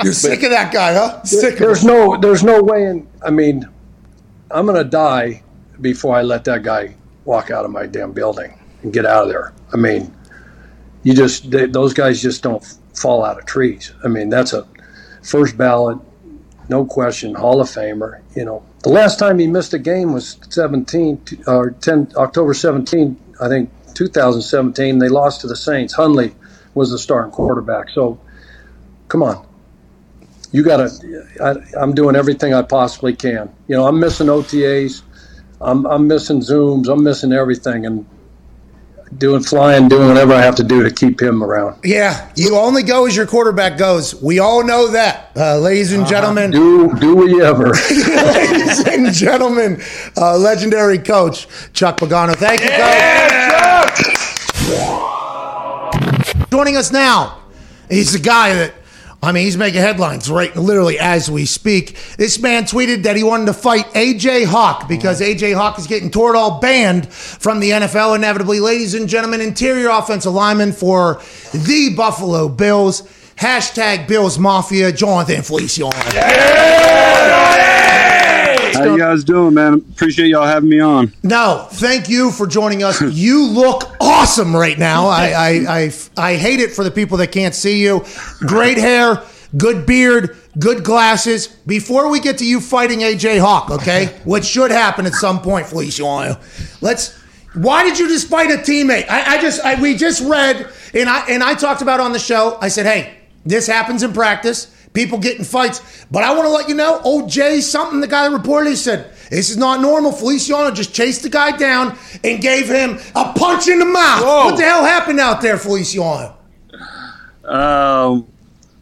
You're sick of that guy, huh? Sick. There's no, there's no way. In, I mean, I'm going to die before I let that guy walk out of my damn building and get out of there. I mean, you just they, those guys just don't fall out of trees. I mean, that's a first ballot no question, Hall of Famer. You know, the last time he missed a game was 17 or 10 October 17, I think 2017. They lost to the Saints. Hundley was the starting quarterback. So, come on, you got to. I'm doing everything I possibly can. You know, I'm missing OTAs. I'm, I'm missing Zooms. I'm missing everything, and doing flying, doing whatever I have to do to keep him around. Yeah, you only go as your quarterback goes. We all know that, uh, ladies and uh-huh. gentlemen. Uh, do do we ever? (laughs) ladies and gentlemen, uh, legendary coach Chuck Pagano. Thank you, yeah, coach. Chuck! Joining us now, he's the guy that I mean, he's making headlines right literally as we speak. This man tweeted that he wanted to fight AJ Hawk because AJ Hawk is getting Toradol banned from the NFL inevitably. Ladies and gentlemen, interior offensive lineman for the Buffalo Bills. Hashtag Bills Mafia, Jonathan Feliciano. Yeah! How you guys doing, man? Appreciate y'all having me on. No, thank you for joining us. you look awesome right now. I, I, I, I hate it for the people that can't see you. Great hair, good beard, good glasses. Before we get to you fighting AJ Hawk, okay, (laughs) which should happen at some point, Feliciano. Let's. Why did you just fight a teammate? I, I just I, we just read and I and I talked about on the show. I said, hey, this happens in practice people get in fights. But I want to let you know, OJ, something the guy that reported said, this is not normal. Feliciano just chased the guy down and gave him a punch in the mouth. Whoa. What the hell happened out there, Feliciano? Um,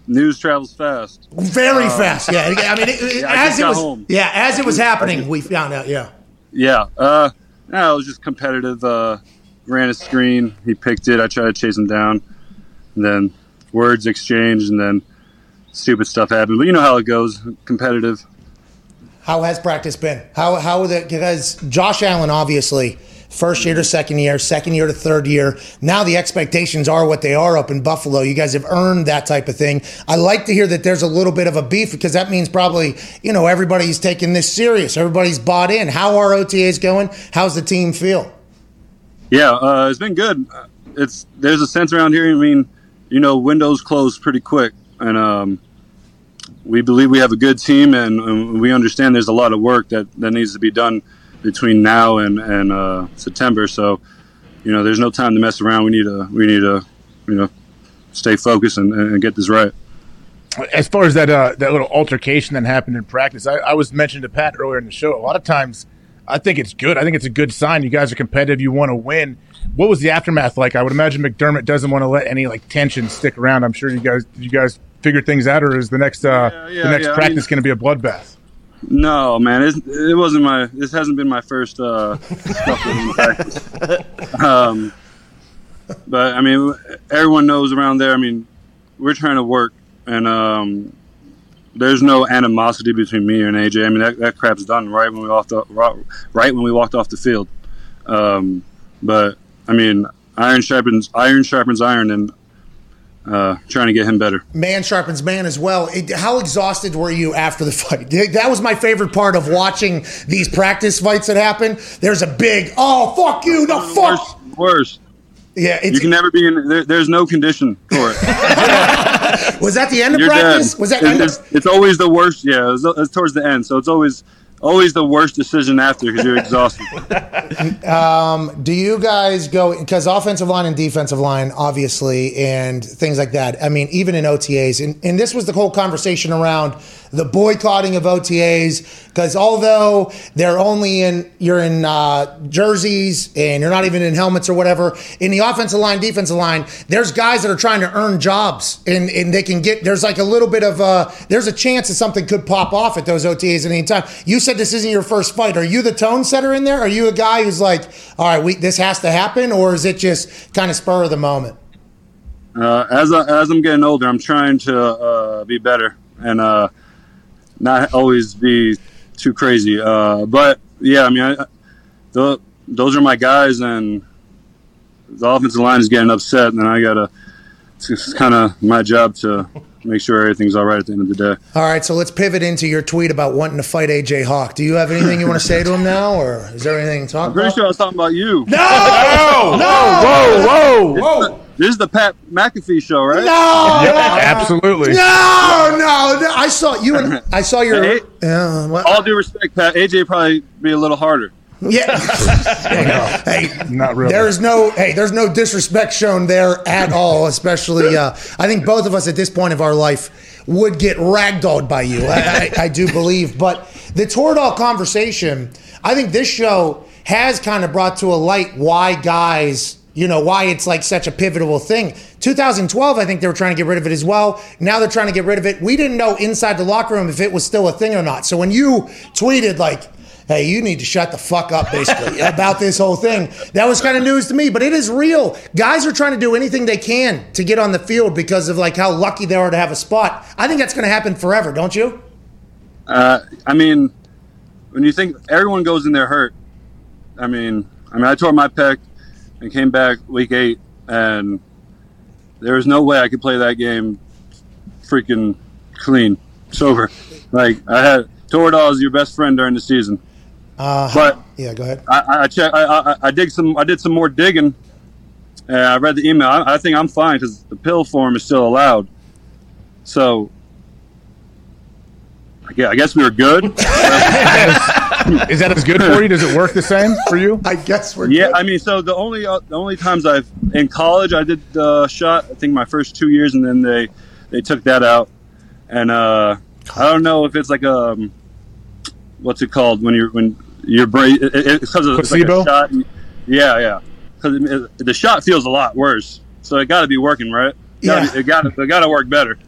news travels fast. Very uh, fast. Yeah. (laughs) I mean, it, yeah, as it was. Home. Yeah, as it was happening, we found out. Yeah. Yeah. Uh, no, it was just competitive. Uh, ran a screen. He picked it. I tried to chase him down. And then words exchanged, and then stupid stuff happened. But you know how it goes. Competitive. How has practice been? How how the because Josh Allen obviously first year to second year, second year to third year. Now the expectations are what they are up in Buffalo. You guys have earned that type of thing. I like to hear that there's a little bit of a beef because that means probably, you know, everybody's taking this serious. Everybody's bought in. How are OTAs going? How's the team feel? Yeah, uh, it's been good. It's there's a sense around here. I mean, you know, windows close pretty quick, and um, we believe we have a good team, and, and, we understand there's a lot of work that, that needs to be done between now and and uh, September. So, you know, there's no time to mess around. We need to we need to you know stay focused and, and get this right. As far as that uh, that little altercation that happened in practice, I, I was mentioned to Pat earlier in the show. A lot of times, I think it's good. I think it's a good sign. You guys are competitive. You want to win. What was the aftermath like? I would imagine McDermott doesn't want to let any like tension stick around. I'm sure you guys you guys figure things out, or is the next uh, yeah, yeah, the next yeah, practice I mean, going to be a bloodbath? No, man, it, it wasn't my. This hasn't been my first uh, practice. (laughs) Um, but I mean, everyone knows around there. I mean, we're trying to work, and um, there's no animosity between me and AJ. I mean, that, that crap's done right when we walked off, right when we walked off the field. Um, but I mean, iron sharpens iron sharpens iron, and uh, trying to get him better. Man sharpens man as well. It, how exhausted were you after the fight? That was my favorite part of watching these practice fights that happen. There's a big, oh fuck you, no fuck. Worst. worst. Yeah, you can never be in. There, there's no condition for it. (laughs) was that the end of You're practice? Dead. Was that? It's, it's, it's, always the worst. Yeah, it's, it's towards the end, so it's always always the worst decision after because you're exhausted. (laughs) um, do you guys go because offensive line and defensive line, obviously, and things like that? I mean, even in OTAs, and, and this was the whole conversation around the boycotting of OTAs because although they're only in you're in uh, jerseys and you're not even in helmets or whatever in the offensive line defensive line there's guys that are trying to earn jobs and, and they can get there's like a little bit of uh there's a chance that something could pop off at those OTAs at any time. You said this isn't your first fight. Are you the tone setter in there? Are you a guy who's like all right we, this has to happen or is it just kind of spur of the moment? Uh, as, I, as I'm getting older, I'm trying to uh, be better, and uh, not always be too crazy. Uh, but yeah, I mean, I, the, those are my guys, and the offensive line is getting upset, and I gotta. It's kind of my job to make sure everything's all right at the end of the day. All right, so let's pivot into your tweet about wanting to fight AJ Hawk. Do you have anything you want to say to him now, or is there anything to talk I'm pretty about? sure I was talking about you. No, (laughs) no, no, whoa, whoa, whoa. This is the Pat McAfee show, right? No, yep, absolutely. No, no, no, I saw you and I saw your. (laughs) Hey, uh, all due respect, Pat. AJ probably be a little harder. Yeah. (laughs) hey, not really. There's no hey, there's no disrespect shown there at all. Especially, uh, I think both of us at this point of our life would get ragdolled by you. I, I, I do believe, but the Toradol conversation, I think this show has kind of brought to a light why guys you know why it's like such a pivotal thing 2012 i think they were trying to get rid of it as well now they're trying to get rid of it we didn't know inside the locker room if it was still a thing or not so when you tweeted like hey, you need to shut the fuck up, basically, (laughs) about this whole thing. That was kind of news to me, but it is real. Guys are trying to do anything they can to get on the field because of like how lucky they are to have a spot. I think that's going to happen forever, don't you? Uh, I mean, when you think everyone goes in there hurt, I mean, I mean, I tore my pec and came back week eight, and there was no way I could play that game freaking clean, sober. Like I had Toradol is your best friend during the season. Uh, but yeah, go ahead. I, I check. I, I, I dig some. I did some more digging. And I read the email. I, I think I'm fine because the pill form is still allowed. So, yeah, I guess we were good. (laughs) is that as good for you? Does it work the same for you? I guess we're. Yeah, good. I mean, so the only uh, the only times I've in college I did the shot. I think my first two years, and then they they took that out. And uh, I don't know if it's like a um, what's it called when you're when your brain it, it, because of placebo. Like shot, yeah, yeah. Because the shot feels a lot worse, so it got to be working right. It yeah, it got it got to work better.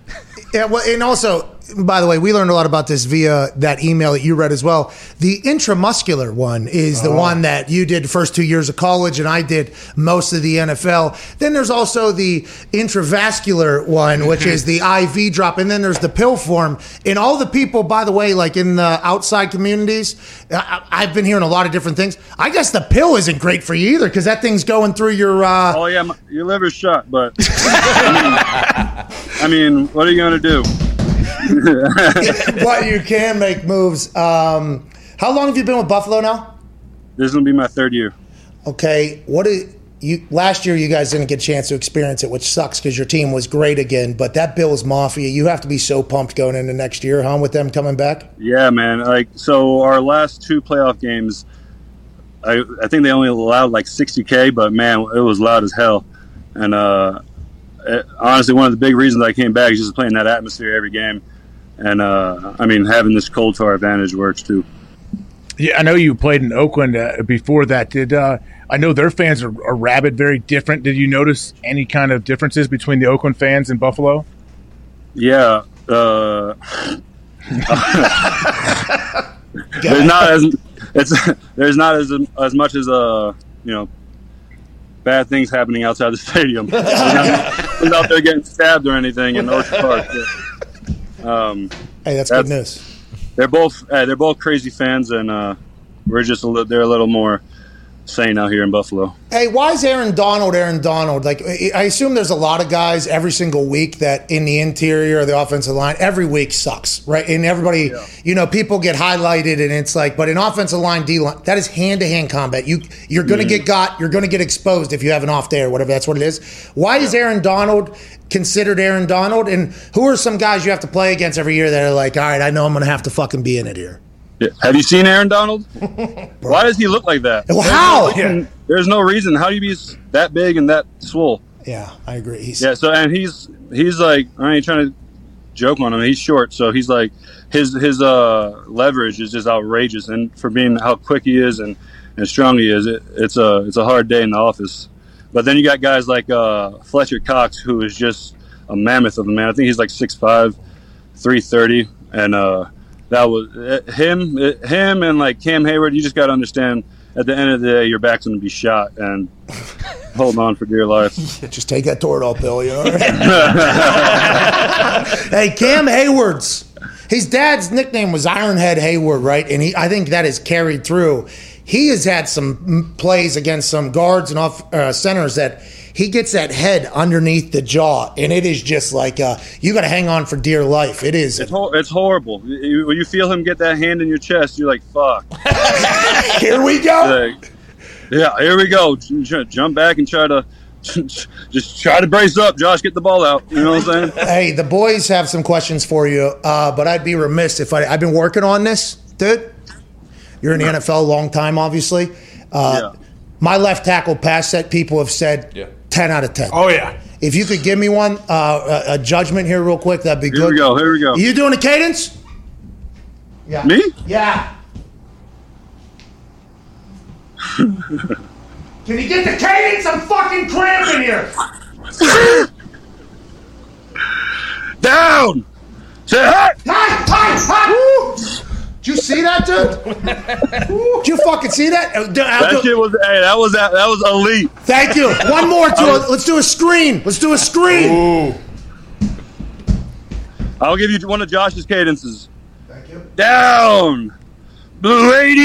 Yeah, well, and also, by the way, we learned a lot about this via that email that you read as well. The intramuscular one is the one that you did the first two years of college, and I did most of the NFL. Then there's also the intravascular one, which is the IV drop, and then there's the pill form. And all the people, by the way, like in the outside communities, I, I've been hearing a lot of different things. I guess the pill isn't great for you either because that thing's going through your. Uh, Oh yeah, my, your liver's shot, but (laughs) I mean, I mean, what are you gonna do? (laughs) but you can make moves. Um, how long have you been with Buffalo now? This will be my third year. Okay, what is you? Last year, you guys didn't get a chance to experience it, which sucks because your team was great again. But that Bills Mafia, you have to be so pumped going into next year, huh? With them coming back. Yeah, man. Like so, our last two playoff games, I I think they only allowed like 60k, but man, it was loud as hell. And uh, it, honestly, one of the big reasons I came back is just playing that atmosphere every game. And uh, I mean, having this cold to our advantage works too. Yeah, I know you played in Oakland uh, before that. Did uh, I know their fans are, are rabid, very different? Did you notice any kind of differences between the Oakland fans and Buffalo? Yeah. Uh, (laughs) there's not as it's there's not as as much as uh you know bad things happening outside the stadium. (laughs) There's not- out there getting stabbed or anything in Orchard Park. but, um, Hey, that's, That's- good news. they're both uh, they're both crazy fans, and uh, we're just a little they're a little more sane out here in Buffalo. Hey, why is Aaron Donald Aaron Donald? Like, I assume there's a lot of guys every single week that in the interior of the offensive line, every week sucks, right? And everybody, you know, people get highlighted, and it's like, but in offensive line, D line, that is hand to hand combat. You you're going to get got, you're going to get exposed if you have an off day or whatever. That's what it is. Why is Aaron Donald considered Aaron Donald? And who are some guys you have to play against every year that are like, all right, I know I'm going to have to fucking be in it here. Yeah. Have you seen Aaron Donald? (laughs) Why does he look like that? Well, how? There's no reason- There's no reason. How do you be that big and that swole? Yeah, I agree. He's, Yeah. So and he's he's like I ain't trying to joke on him. He's short, so he's like his his uh leverage is just outrageous. And for being how quick he is and and strong he is, it, it's a it's a hard day in the office. But then you got guys like uh, Fletcher Cox, who is just a mammoth of a man. I think he's like 6'5", 330, and uh, that was uh, him. uh, Him and like Cam Heyward. You just got to understand. At the end of the day, your back's going to be shot, and (laughs) holding on for dear life. Just take that Toradol pill, you know. hey, Cam Heyward's his dad's nickname was Ironhead Heyward, right? And he, I think that is carried through. He has had some plays against some guards and off uh, centers that he gets that head underneath the jaw, and it is just like uh, you got to hang on for dear life. It is. It's, hor- it's horrible. You- When you feel him get that hand in your chest, you're like, "Fuck." (laughs) Here we go. Like, yeah, here we go. J- j- Jump back and try to (laughs) just try to brace up, Josh. Get the ball out. You know what I'm saying? Hey, the boys have some questions for you, uh, but I'd be remiss if I. I've been working on this, dude. You're in the NFL a long time, obviously. Uh, Yeah. My left tackle pass set, people have said 10 out of 10. Oh yeah. If you could give me one, uh, a, a judgment here, real quick, that'd be Here good. Here we go. Here we go. Are you doing a cadence? Yeah. Me? Yeah. (laughs) Can you get the cadence? I'm fucking cramping here. Down. Say hi. Hi, hi, hi. Did you see that, dude? Did you fucking see that? Uh, d- I'll That do- shit was. Hey, that was that. That was elite. Thank you. One more. To a, let's do a screen. Let's do a screen. I'll give you one of Josh's cadences. Thank you. Down. Blue lady.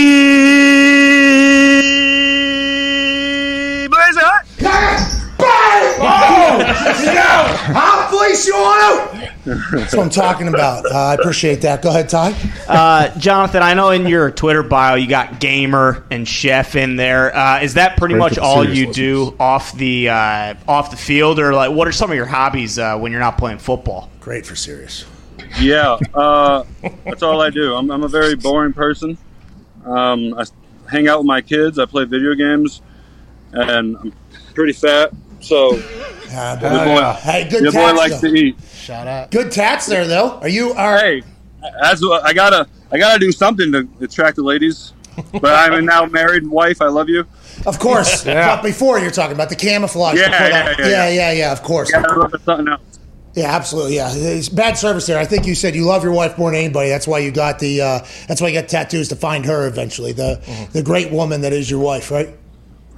I'll fleece you on out. That's what I'm talking about. Uh, I appreciate that. Go ahead, Ty. Uh, Jonathan, I know in your Twitter bio you got gamer and chef in there. Uh, is that pretty Great much all you listeners. do off the uh, off the field, or like what are some of your hobbies uh, when you're not playing football? Great for serious. Yeah, uh, that's all I do. I'm, I'm a very boring person. Um, I hang out with my kids. I play video games, and I'm pretty fat. So Uh, your boy, hey, good your boy tats. likes though. to eat. Shout out. Good tats there, though. Are you? Are, Hey, that's what I gotta. I gotta do something to attract the ladies. But I'm a now married wife. I love you. Of course. (laughs) But before you're talking about the camouflage. Yeah, yeah, yeah, yeah, yeah. yeah, yeah, Of course. Gotta look something else. Yeah, absolutely. Yeah, it's bad service there. I think you said you love your wife more than anybody. That's why you got the. Uh, that's why you got tattoos to find her eventually. The Mm-hmm. the great woman that is your wife, right?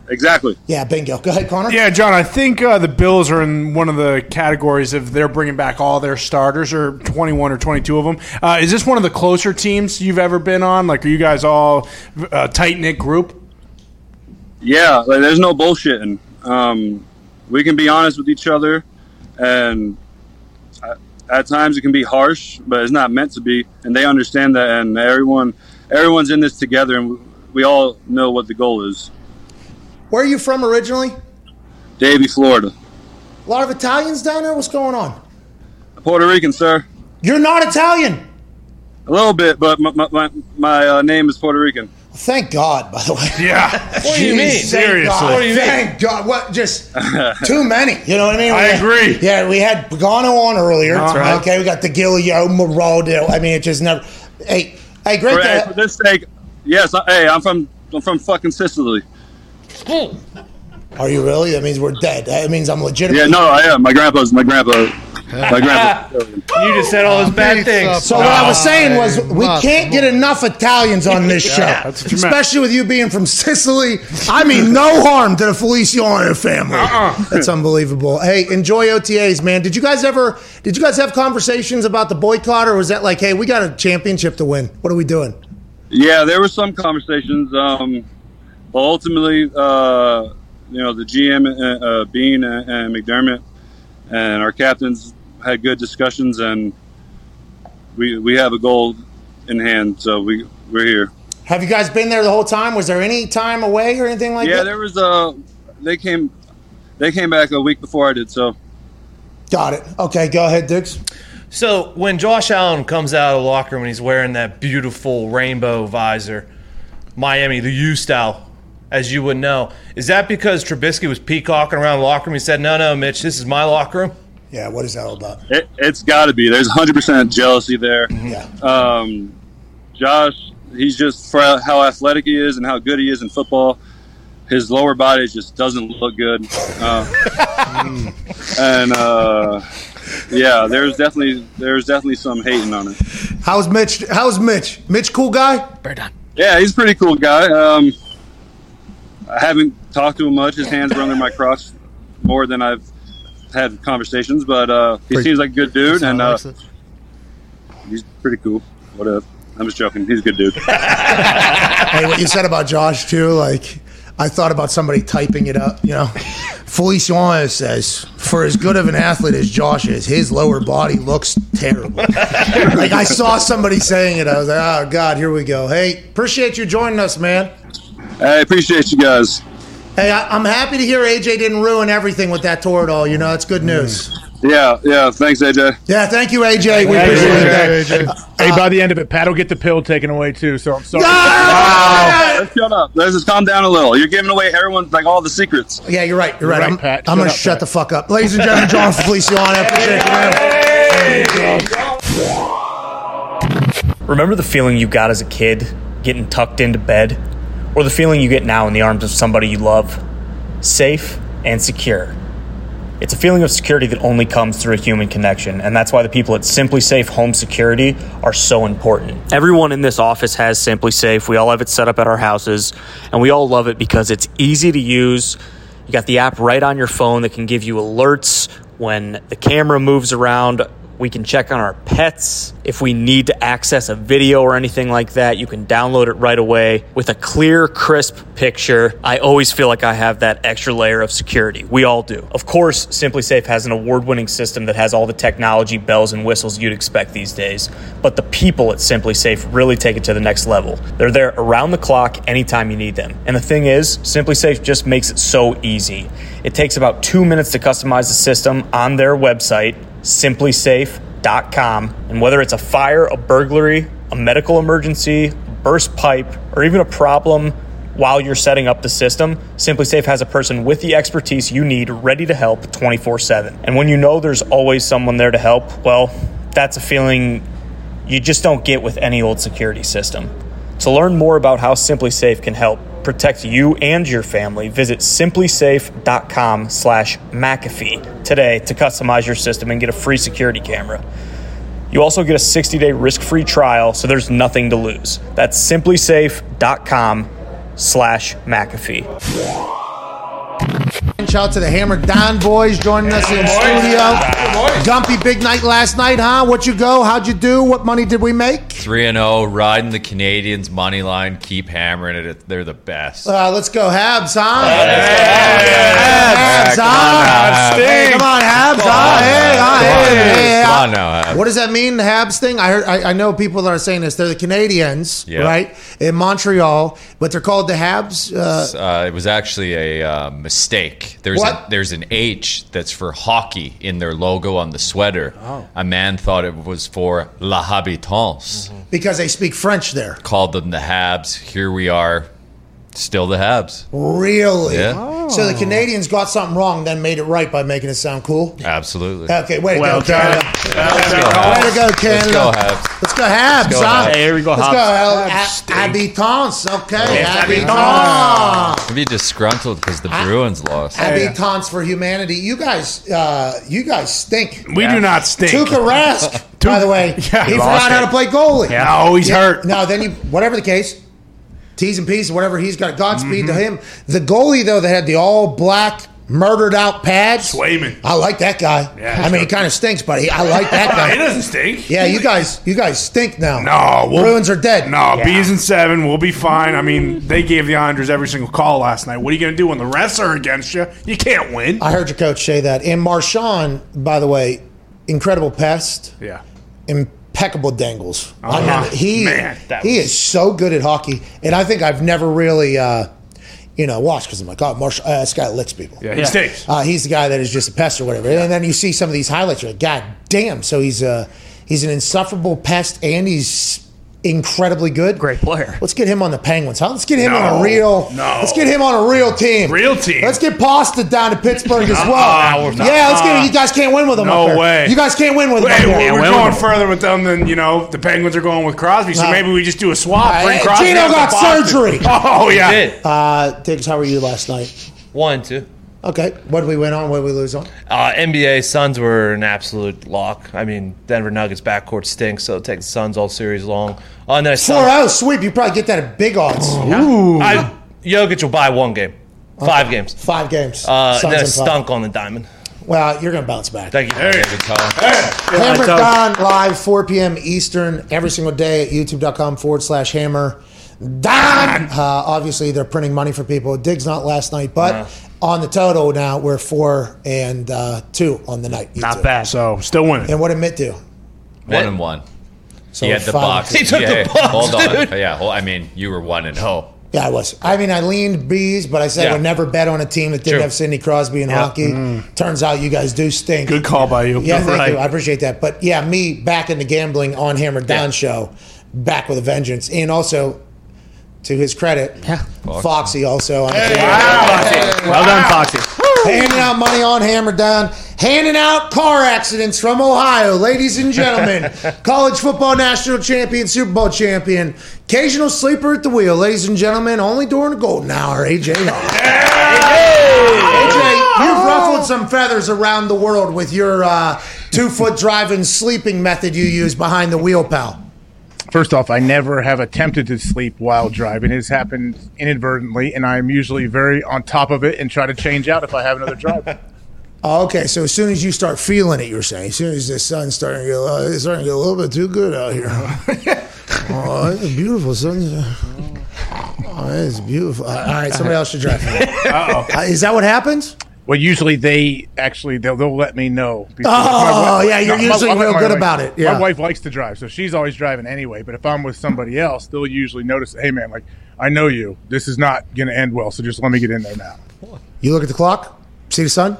Exactly. Yeah, bingo. Go ahead, Connor. Yeah, John, I think uh, the Bills are in one of the categories of they're bringing back all their starters, or 21 or 22 of them. Uh, is this one of the closer teams you've ever been on? Like, are you guys all a tight knit group? Yeah, like, there's no bullshitting. Um, we can be honest with each other, and at, at times it can be harsh, but it's not meant to be. And they understand that, and everyone, everyone's in this together, and we all know what the goal is. Where are you from originally? Davie, Florida, A lot of Italians down there. What's going on? Puerto Rican, sir. You're not Italian. A little bit, but my my, my, my uh, name is Puerto Rican. Thank God, by the way. (laughs) Yeah. What do you mean? Seriously. God, What do you mean? Thank God. What? Just (laughs) too many. You know what I mean? I We had- agree. Yeah, we had Pagano on earlier. That's right. Okay, we got the Gilio, Maraldo. I mean, it just never. Hey, hey, great. For, hey, to- for this sake, yes. I, hey, I'm from I'm from fucking Sicily. Are you really? That means we're dead. That means I'm legitimate. Yeah, no, I am. My grandpa's my grandpa. My (laughs) grandpa. You just said all those bad things. So what I was saying was we can't get enough Italians on this (laughs) show, that's what you meant. especially with you being from Sicily. I mean, no harm to the Feliciano family. Uh-uh. That's unbelievable. Hey, enjoy OTAs, man. Did you guys ever? Did you guys have conversations about the boycott, or was that like, hey, we got a championship to win? What are we doing? Yeah, there were some conversations. Um, but ultimately, uh, you know, the GM, uh, uh, Beane and, and McDermott, and our captains had good discussions, and we we have a goal in hand, so we we're here. Have you guys been there the whole time? Was there any time away or anything like Yeah, that? there was uh they came they came back a week before I did, so Got it. Okay, go ahead, Diggs. So when Josh Allen comes out of the locker room and he's wearing that beautiful rainbow visor, Miami, the U style, as you would know, is that because Trubisky was peacocking around the locker room? He said, "No, no, Mitch, this is my locker room." Yeah, what is that all about? it, it's got to be. There's 100% jealousy there. Yeah. Um, Josh, he's just for how athletic he is and how good he is in football. His lower body just doesn't look good, uh, (laughs) and uh, yeah, there's definitely there's definitely some hating on it. How's Mitch? How's Mitch? Mitch, cool guy. Yeah, he's a pretty cool guy. Um, I haven't talked to him much. His hands are under my crotch more than I've had conversations, but uh, he Pretty- seems like a good dude, and uh, he's pretty cool. Whatever. I'm just joking. He's a good dude. (laughs) Hey, what you said about Josh too, like I thought about somebody typing it up, you know. Feliciano says, for as good of an athlete as Josh is, his lower body looks terrible. (laughs) like I saw somebody saying it, I was like, oh God, here we go. Hey, appreciate you joining us, man. I appreciate you guys. Hey, I, I'm happy to hear AJ didn't ruin everything with that tour at all. You know, that's good news. Yeah, yeah. Thanks, AJ. Yeah, thank you, AJ. We appreciate that. Hey, by the end of it, Pat will get the pill taken away too. So I'm sorry. Ah! Let's shut up. Let's just calm down a little. You're giving away everyone like all the secrets. Yeah, you're right. You're right. right, I'm, Pat. I'm Shut going to up, shut Pat. the fuck up. Ladies and gentlemen, Jon Feliciano. I appreciate you, man. Remember the feeling you got as a kid getting tucked into bed? Or the feeling you get now in the arms of somebody you love? Safe and secure. It's a feeling of security that only comes through a human connection, and that's why the people at SimpliSafe Home Security are so important. Everyone in this office has SimpliSafe. We all have it set up at our houses, and we all love it because it's easy to use. You got the app right on your phone that can give you alerts when the camera moves around. We can check on our pets. If we need to access a video or anything like that, you can download it right away with a clear, crisp picture. I always feel like I have that extra layer of security. We all do. Of course, SimpliSafe has an award winning system that has all the technology, bells, and whistles you'd expect these days. But the people at SimpliSafe really take it to the next level. They're there around the clock anytime you need them. And the thing is, SimpliSafe just makes it so easy. It takes about two minutes to customize the system on their website simplisafe.com. And whether it's a fire, a burglary, a medical emergency, burst pipe, or even a problem while you're setting up the system, SimpliSafe has a person with the expertise you need ready to help 24 7. And when you know there's always someone there to help, well, that's a feeling you just don't get with any old security system. To learn more about how SimpliSafe can help protect you and your family, visit simplisafe.com slash McAfee today to customize your system and get a free security camera. You also get a 60-day risk-free trial, so there's nothing to lose. That's simplisafe.com slash McAfee. Shout out to the Hammer Dahn boys joining us in studio. Gumpy, big night last night, huh? What you go? How'd you do? What money did we make? 3 and 0, riding the Canadiens money line, keep hammering it. They're the best. Uh, let's go Habs, huh? Habs, Habs, huh? Hey, come on, Habs, huh? Hey, huh? Hey, hey, Come on now, Habs. What does that mean, the Habs thing? I heard. I, I know people that are saying this. They're the Canadiens, Yeah. right, in Montreal, but they're called the Habs. Uh, Uh, it was actually a uh, There's a, there's an H that's for hockey in their logo on the sweater. Oh. A man thought it was for La Habitants. because they speak French there. Called them the Habs. Here we are, still the Habs. Really? Yeah. So the Canadiens got something wrong, then made it right by making it sound cool. Absolutely. Okay, way to Well go, done. Canada. Let's go, Way Habs. to go, Canada. Let's go, Habs. Let's go, Habs. go, huh? Hey, here we go, Let's Habs. go, Hab- Habs Ha- Habitants. Okay, Habitants. Habitants. I'd be disgruntled because the Bruins lost. Habitants for humanity. You guys, uh, you guys stink. We do not stink. Tuukka Rask, by the way, (laughs) Yeah, he he forgot lost how to play goalie. No, he's hurt. No, then you, whatever the case, T's and P's, whatever he's got. Godspeed Mm-hmm. to him. The goalie though that had the all black murdered out pads. Swayman. I like that guy. Yeah, I mean, he kind of stinks, but he, I like that (laughs) guy. he doesn't stink. yeah, you guys, you guys stink now. No, we'll, Bruins are dead. No, Yeah. bees and seven. We'll be fine. I mean, they gave the Islanders every single call last night. What are you going to do when the refs are against you? You can't win. I heard your coach say that. And Marchand, by the way, incredible pest. yeah. Impeccable dangles. Uh-huh. I mean, he Man, he was- is so good at hockey, and I think I've never really, uh, you know, watched because I'm like, oh, Marsh, uh, this guy licks people. Yeah, he stinks. Uh, he's the guy that is just a pest or whatever. And then you see some of these highlights, you're like, God damn! So he's uh, he's an insufferable pest, and he's incredibly good. Great player. Let's get him on the Penguins. Huh? Let's get him on a real. no. Let's get him on a real team. Real team. Let's get Pasta down to Pittsburgh as well. not- yeah, let's get. You guys can't win with him. No up there. way. You guys can't win with him. Hey, up we're, there. we're going further with them than you know. The Penguins are going with Crosby, so No. maybe we just do a swap. Uh, bring Crosby Geno got surgery. (laughs) Oh yeah. Did Uh, Diggs, how were you last night? one two. Okay, what did we win on? What did we lose on? Uh, NBA Suns were an absolute lock. I mean, Denver Nuggets backcourt stinks, so take the Suns all series long. Oh, and then I Four saw zero sweep. You probably get that at big odds. I, Jokic will buy one game, five games. Five games. Uh, Suns and then and it five. stunk on the diamond. Well, you're gonna bounce back. Thank you. David Tall. Hammer Dahn live 4 p.m. Eastern every single day at youtube.com forward slash hammer Dahn. Uh, obviously, they're printing money for people. Diggs not last night, but on the total now we're four and uh, two on the night. Not two. bad. So still winning. And what did Mitt do? One and one. So he had the five- box. He took the box, Hold on. dude. Yeah, hold, I mean, you were one and oh. Yeah, I was. I mean, I leaned bees, but I said I would never bet on a team that didn't True. have Sidney Crosby in hockey. Turns out you guys do stink. Good call by you. Yeah, thank Right. you. I appreciate that. But yeah, me back in the gambling on Hammer Dahn show, back with a vengeance, and also to his credit, Foxy also on the team. Well done, Foxy. handing out money on Hammer Dahn, handing out car accidents from Ohio, ladies and gentlemen. (laughs) College football national champion, Super Bowl champion, occasional sleeper at the wheel, ladies and gentlemen. Only during the golden hour, AJ. Hawk. AJ, you've ruffled some feathers around the world with your uh, two foot driving sleeping method you use behind the wheel, pal. First off, I never have attempted to sleep while driving. It has happened inadvertently, and I'm usually very on top of it and try to change out if I have another drive. (laughs) Oh, okay, so as soon as you start feeling it, you're saying, as soon as the sun's starting to get, uh, it's starting to get a little bit too good out here. (laughs) oh, it's beautiful, sun. Oh, it's beautiful. All right, somebody else should drive. (laughs) Uh, is that what happens? Well, usually they actually they'll, they'll let me know. because Oh, my yeah, you're my- usually real my- good my- about it, yeah. My wife likes to drive, so she's always driving anyway. But if I'm with somebody else, they'll usually notice, hey man, like I know you. This is not going to end well, so just let me get in there now. You look at the clock, see the sun.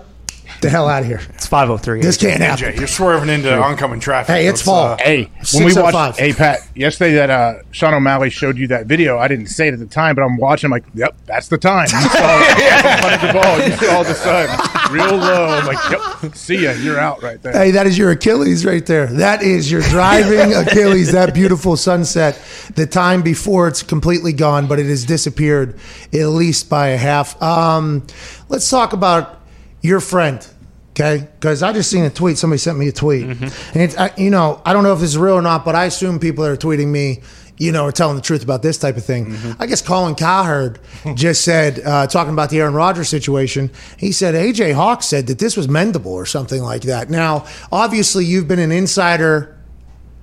The hell out of here. It's 503. This can't happen. Jay, you're swerving into oncoming traffic. Hey, it's Let's, fall. uh, Hey, when we 6:05. watched, hey Pat, yesterday that uh, Sean O'Malley showed you that video, I didn't say it at the time, but I'm watching. I'm like, yep, that's the time. (laughs) You saw, you saw the ball, you saw the sun. real low. I'm like, yep, see ya, you're out right there. Hey, that is your Achilles right there. That is your driving (laughs) Achilles. That beautiful sunset. The time before it's completely gone, but it has disappeared at least by a half. Um, let's talk about your friend. Okay, because I just seen a tweet. Somebody sent me a tweet, and it's, I, you know I don't know if this is real or not, but I assume people that are tweeting me, you know, are telling the truth about this type of thing. I guess Colin Cowherd (laughs) just said, uh, talking about the Aaron Rodgers situation, he said AJ Hawk said that this was mendable or something like that. Now, obviously, you've been an insider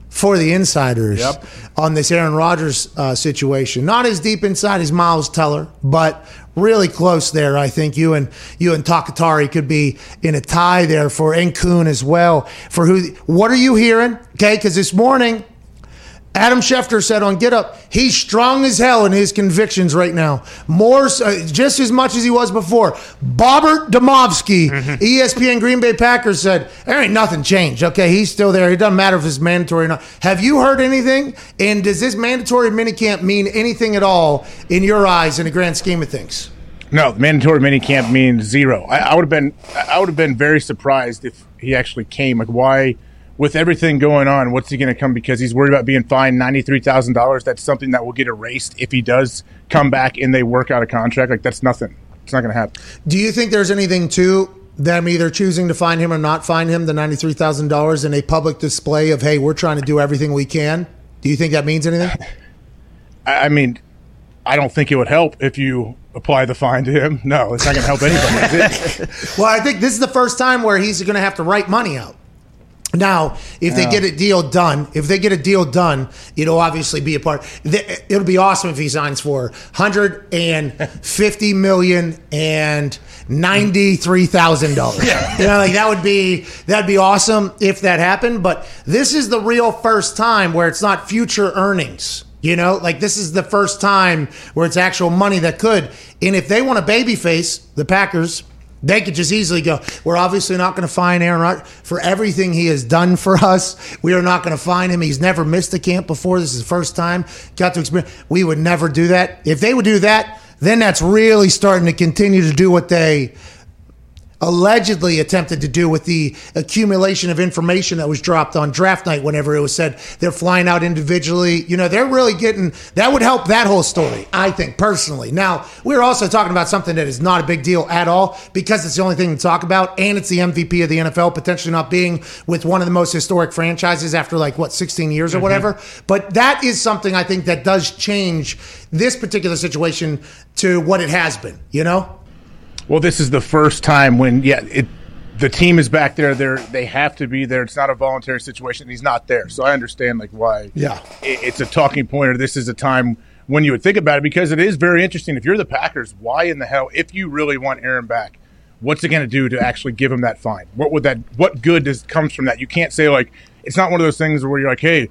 for the insiders Yep. on this Aaron Rodgers uh, situation. Not as deep inside as Miles Teller, but really close there. I think you and you and Takatari could be in a tie there for and as well. For who? What are you hearing? Okay, because this morning. Adam Schefter said on Get Up, he's strong as hell in his convictions right now. More, uh, just as much as he was before. Bobbert Demovsky, ESPN Green Bay Packers said, there ain't nothing changed. Okay, he's still there. It doesn't matter if it's mandatory or not. Have you heard anything? And does this mandatory minicamp mean anything at all in your eyes in the grand scheme of things? No, the mandatory minicamp means zero. I, I would have been I would have been very surprised if he actually came. Like why with everything going on, what's he going to come because he's worried about being fined ninety three thousand dollars? That's something that will get erased if he does come back and they work out a contract. Like that's nothing. It's not going to happen. Do you think there's anything to them either choosing to find him or not find him, the $93,000 in a public display of, hey, we're trying to do everything we can? Do you think that means anything? (laughs) I, I mean, I don't think it would help if you apply the fine to him. No, it's not going to help anybody. (laughs) well, I think this is the first time where he's going to have to write money out. Now, if they get a deal done, if they get a deal done, it'll obviously be a part. It'll be awesome if he signs for 150 million and ninety-three thousand dollars. You know, like that would be that'd be awesome if that happened. But this is the real first time where it's not future earnings. You know, like this is the first time where it's actual money that could. And if they want a baby face, the Packers, they could just easily go, we're obviously not going to find Aaron Rodgers for everything he has done for us. We are not going to find him. He's never missed a camp before. This is the first time. Got to experience. We would never do that. If they would do that, then that's really starting to continue to do what they allegedly attempted to do with the accumulation of information that was dropped on draft night whenever it was said they're flying out individually. You know, they're really getting that would help that whole story, I think, personally. Now, we're also talking about something that is not a big deal at all because it's the only thing to talk about, and it's the MVP of the NFL, potentially not being with one of the most historic franchises after like what, 16 years or mm-hmm. whatever. But that is something I think that does change this particular situation to what it has been, you know? Well, this is the first time when yeah, it the team is back there. They they have to be there. It's not a voluntary situation. He's not there, so I understand like why. Yeah. it, it's a talking point. Or this is a time when you would think about it because it is very interesting. If you're the Packers, why in the hell, if you really want Aaron back, what's it going to do to actually give him that fine? What would that? What good does comes from that? You can't say like it's not one of those things where you're like, hey,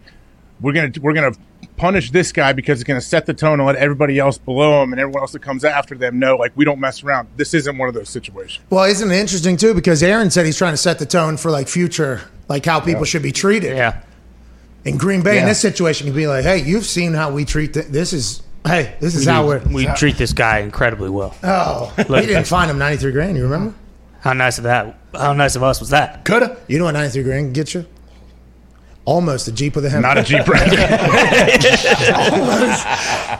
we're gonna we're gonna punish this guy because it's gonna set the tone and let everybody else below him and everyone else that comes after them know like we don't mess around. This isn't one of those situations. Well, isn't it interesting too? Because Aaron said he's trying to set the tone for like future, like how people should be treated. Yeah. In Green Bay, in this situation, you'd be like, "Hey, you've seen how we treat th- this. Is hey, this is how we're we treat this guy incredibly well. Oh, we didn't find him ninety three grand. You remember? How nice of that? How nice of us was that? Coulda. You know what ninety three grand gets you? Almost a Jeep with a Hemi. Not a Jeep Wrangler.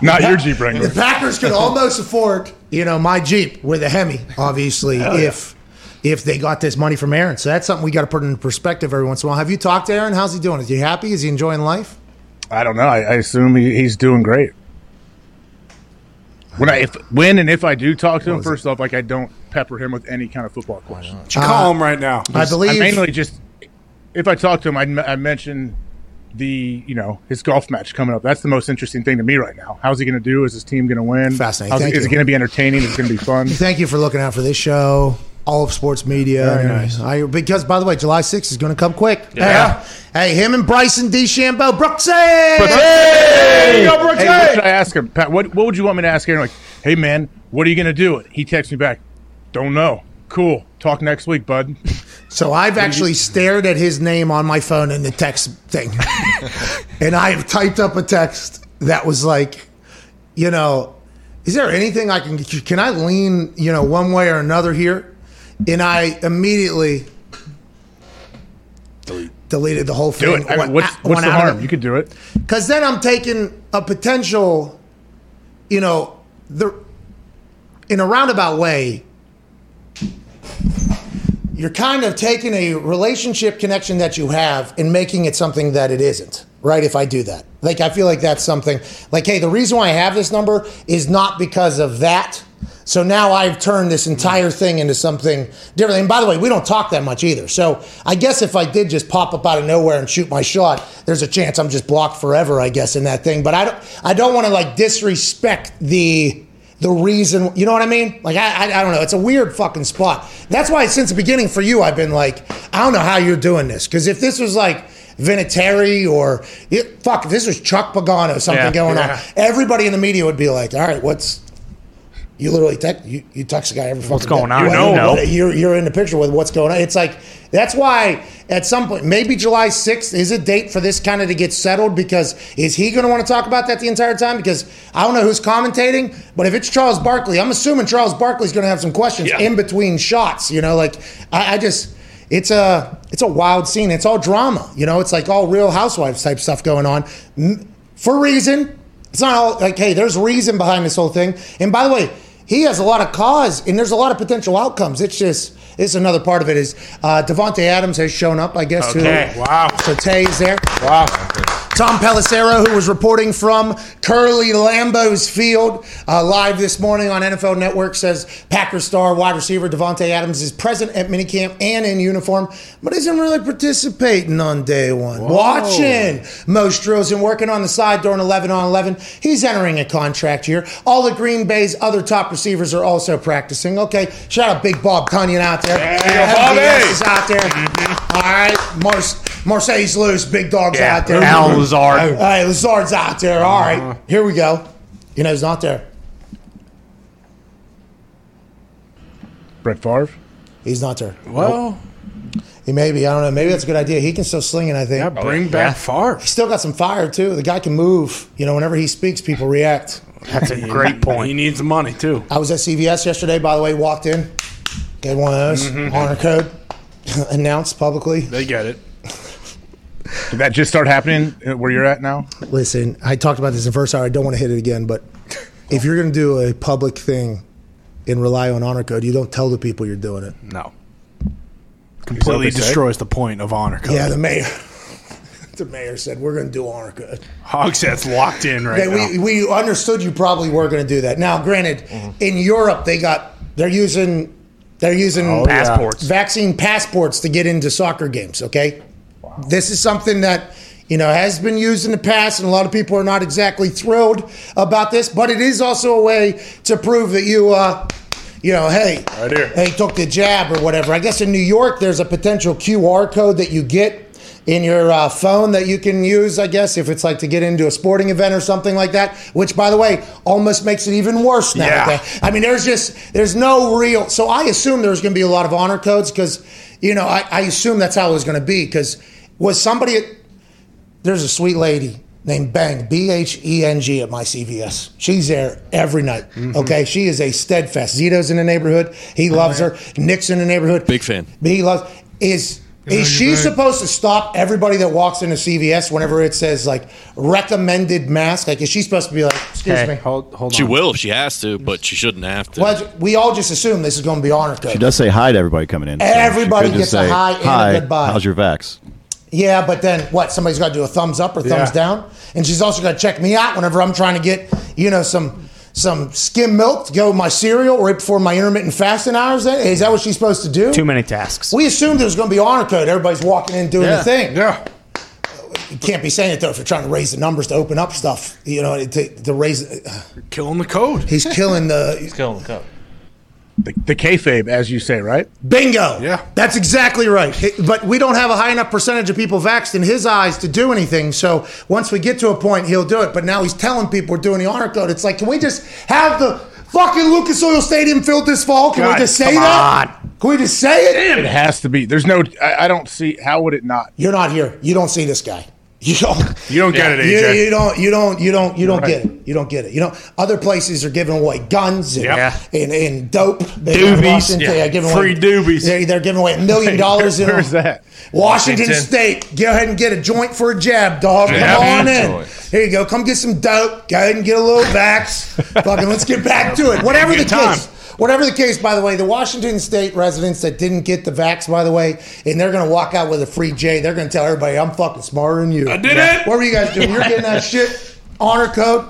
Not your Jeep Wrangler. The Packers could almost afford, you know, my Jeep with a Hemi, obviously, if if they got this money from Aaron. So that's something we got to put in perspective every once in a while. Have you talked to Aaron? How's he doing? Is he happy? Is he enjoying life? I don't know. I, I assume he, he's doing great. When I if when and if I do talk to him, first off, like I don't pepper him with any kind of football questions. You call uh, him right now. I believe I mainly just if I talk to him, I, I mention the you know his golf match coming up. That's the most interesting thing to me right now. How's he going to do? Is his team going to win? Fascinating. How's- Thank is you. it going to be entertaining? Is it going to be fun? Thank you for looking out for this show. All of sports media. Very nice. I, because, by the way, July 6th is going to come quick. Yeah. Hey, uh, hey, him and Bryson DeChambeau. Brooksy! Hey, what should I ask him? Pat, what, what would you want me to ask Aaron? Like, hey, man, what are you going to do? He texts me back, don't know. Cool. Talk next week, bud. (laughs) So I've actually stared at his name on my phone in the text thing. (laughs) and I've typed up a text that was like, you know, is there anything I can can I lean, you know, one way or another here? and I immediately deleted the whole Do thing. it. I mean, what's what's the harm? You could do it. Because then I'm taking a potential, you know, the in a roundabout way. You're kind of taking a relationship connection that you have and making it something that it isn't, right? If I do that, like I feel like that's something like, hey, the reason why I have this number is not because of that. So now I've turned this entire thing into something different. And by the way, we don't talk that much either. So I guess if I did just pop up out of nowhere and shoot my shot, there's a chance I'm just blocked forever, I guess, in that thing. But I don't I don't want to like disrespect the the reason you know what I mean? Like I, I I don't know. It's a weird fucking spot. That's why since the beginning for you I've been like, I don't know how you're doing this. Because if this was like Vinatieri or it, fuck, if this was Chuck Pagano, something Yeah. going Yeah. on, everybody in the media would be like, all right, what's you literally text you, you text a guy every What's fucking going day. on? What- You know. what- you're you're in the picture with what's going on. It's like that's why at some point maybe July 6th is a date for this kind of to get settled because is he going to want to talk about that the entire time? Because I don't know who's commentating, but if it's Charles Barkley, I'm assuming Charles Barkley's going to have some questions in between shots. You know, like I, I just it's a it's a wild scene. It's all drama. You know, it's like all Real Housewives type stuff going on for reason. It's not all like, hey, there's reason behind this whole thing. And by the way, he has a lot of cause and there's a lot of potential outcomes. It's just it's another part of it is uh, Davante Adams has shown up, I guess. Okay. Wow. So Tay's there. Wow. Tom Pelissero, who was reporting from Curly Lambeau's field uh, live this morning on NFL Network, says Packers star wide receiver Davante Adams is present at minicamp and in uniform, but isn't really participating on day one. Watching most drills and working on the side during 11 on 11. He's entering a contract here. All the Green Bay's other top receivers are also practicing. Okay, shout out Big Bob Tonyan out there. Yeah, Bobby. out there. All right, Mar- Marseille's loose. Big dog's Yeah, out there. Al Lazard. All right, Lazard's out there. All right, uh-huh. here we go. You know, he's not there. Brett Favre. He's not there. Well, He may be. I don't know. Maybe that's a good idea. He can still sling it, I think. yeah, oh, bring back Favre. He's still got some fire, too. The guy can move. You know, whenever he speaks, people react. That's a great point. He needs the money too. I was at CVS yesterday, by the way, walked in, get one of those, mm-hmm. honor code, (laughs) announced publicly. They get it. Did that just start happening uh, where you're at now? Listen, I talked about this in the first hour. I don't want to hit it again, but if you're going to do a public thing and rely on honor code, you don't tell the people you're doing it. No. Completely they say? destroys the point of honor code. Yeah, the mayor. (laughs) the mayor said we're going to do honor code. Hogsett's locked in right now. we, we understood you probably were going to do that. Now, granted, in Europe they got they're using they're using Oh, Passports. vaccine passports to get into soccer games. Okay, this is something that you know has been used in the past, and a lot of people are not exactly thrilled about this. But it is also a way to prove that you. Uh, you know, hey, Right here. hey, took the jab or whatever. I guess in New York, there's a potential QR code that you get in your uh, phone that you can use, I guess, if it's like to get into a sporting event or something like that, which, by the way, almost makes it even worse now. Yeah. okay? I mean, there's just, there's no real, so I assume there's going to be a lot of honor codes because, you know, I, I assume that's how it was going to be because was somebody, at, there's a sweet lady named Bang, B H E N G at my CVS. She's there every night. Mm-hmm. Okay. She is a steadfast. Zito's in the neighborhood. He loves her. Nick's in the neighborhood. Big fan. He loves, is, is she supposed to stop everybody that walks into CVS whenever it says like recommended mask? Like, is she supposed to be like, excuse Hey. me? Hold, hold She on. will if she has to, but she shouldn't have to. Well, we all just assume this is going to be honor code. She does say hi to everybody coming in. so she Everybody could just gets a hi and a hi, goodbye." How's your vax? Yeah, but then what? Somebody's got to do a thumbs up or thumbs Yeah. down, and she's also got to check me out whenever I'm trying to get you know some some skim milk to go with my cereal right before my intermittent fasting hours. Then is that what she's supposed to do? Too many tasks. We assumed there was going to be honor code. Everybody's walking in doing the thing. Yeah. You can't be saying it though if you're trying to raise the numbers to open up stuff. You know, to, to raise. Killing the code. He's killing the He's killing the cup. The, the kayfabe, as you say, right? bingo. Yeah. that's exactly right. But we don't have a high enough percentage of people vaxxed in his eyes to do anything. So once we get to a point, he'll do it. But now he's telling people we're doing the honor code. It's like, can we just have the fucking Lucas Oil Stadium filled this fall? Can we just say come that? Can we just say it? It has to be. There's no. I, I don't see how would it not. You're not here. You don't see this guy. You don't. You don't get it, You, AJ. you don't. You don't. You don't. You don't Right. get it. You don't get it. You know, other places are giving away guns and, Yep. and, and dope. They- Doobies. Yeah. they're giving Free away, doobies. They, they're giving away a million dollars in Where's that? Washington, Washington. State. Go ahead and get a joint for a jab, dog. Yeah. Come on in. Joint. Here you go. Come get some dope. Go ahead and get a little vax. (laughs) Fucking let's get back to it. Whatever the time. case. Whatever the case, by the way, the Washington State residents that didn't get the vax, by the way, and they're going to walk out with a free J, they're going to tell everybody, I'm fucking smarter than you. I did it. What were you guys doing? You're getting that (laughs) shit honor code.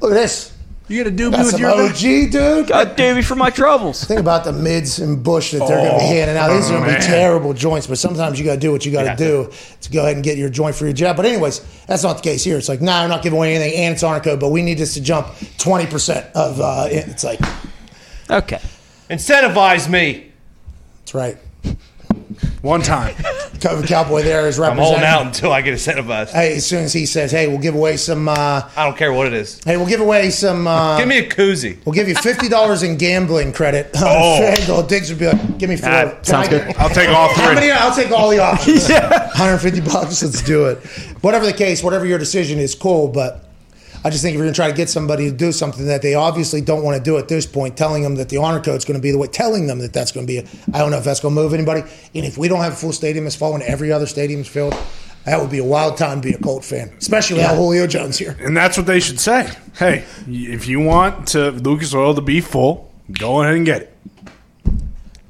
Look at this. You get a doobie That's with some your OG, dude. God damn me for my troubles. Think about the mids and bush that they're going to be Oh, handing out. These are going to be terrible joints, but sometimes you got to do what you got to Yeah. do to go ahead and get your joint for your job. But anyways, that's not the case here. It's like, nah, I'm not giving away anything, and it's honor code, but we need this to jump 20% of. Uh, it's like, Okay. Incentivize me. that's right. One time. (laughs) Cover Cowboy there is I'm representing. holding out until I get incentivized. Hey, as soon as he says, "Hey, we'll give away some," uh, I don't care what it is. hey, we'll give away some. Uh, Give me a koozie. We'll give you fifty dollars in gambling credit. (laughs) Oh. FanDuel. Diggs would be like, "Give me four. Ah, Can sounds I get- good. I'll take all How three. many? I'll take all the options. (laughs) 150 bucks. Let's do it. Whatever the case, whatever your decision is, cool. But I just think if you're going to try to get somebody to do something that they obviously don't want to do at this point, telling them that the honor code is going to be the way, telling them that that's going to be, I don't know if that's going to move anybody. And if we don't have a full stadium this fall and every other stadium's filled, that would be a wild time to be a Colt fan, especially without Julio Jones here. And that's what they should say. Hey, if you want to Lucas Oil to be full, go ahead and get it.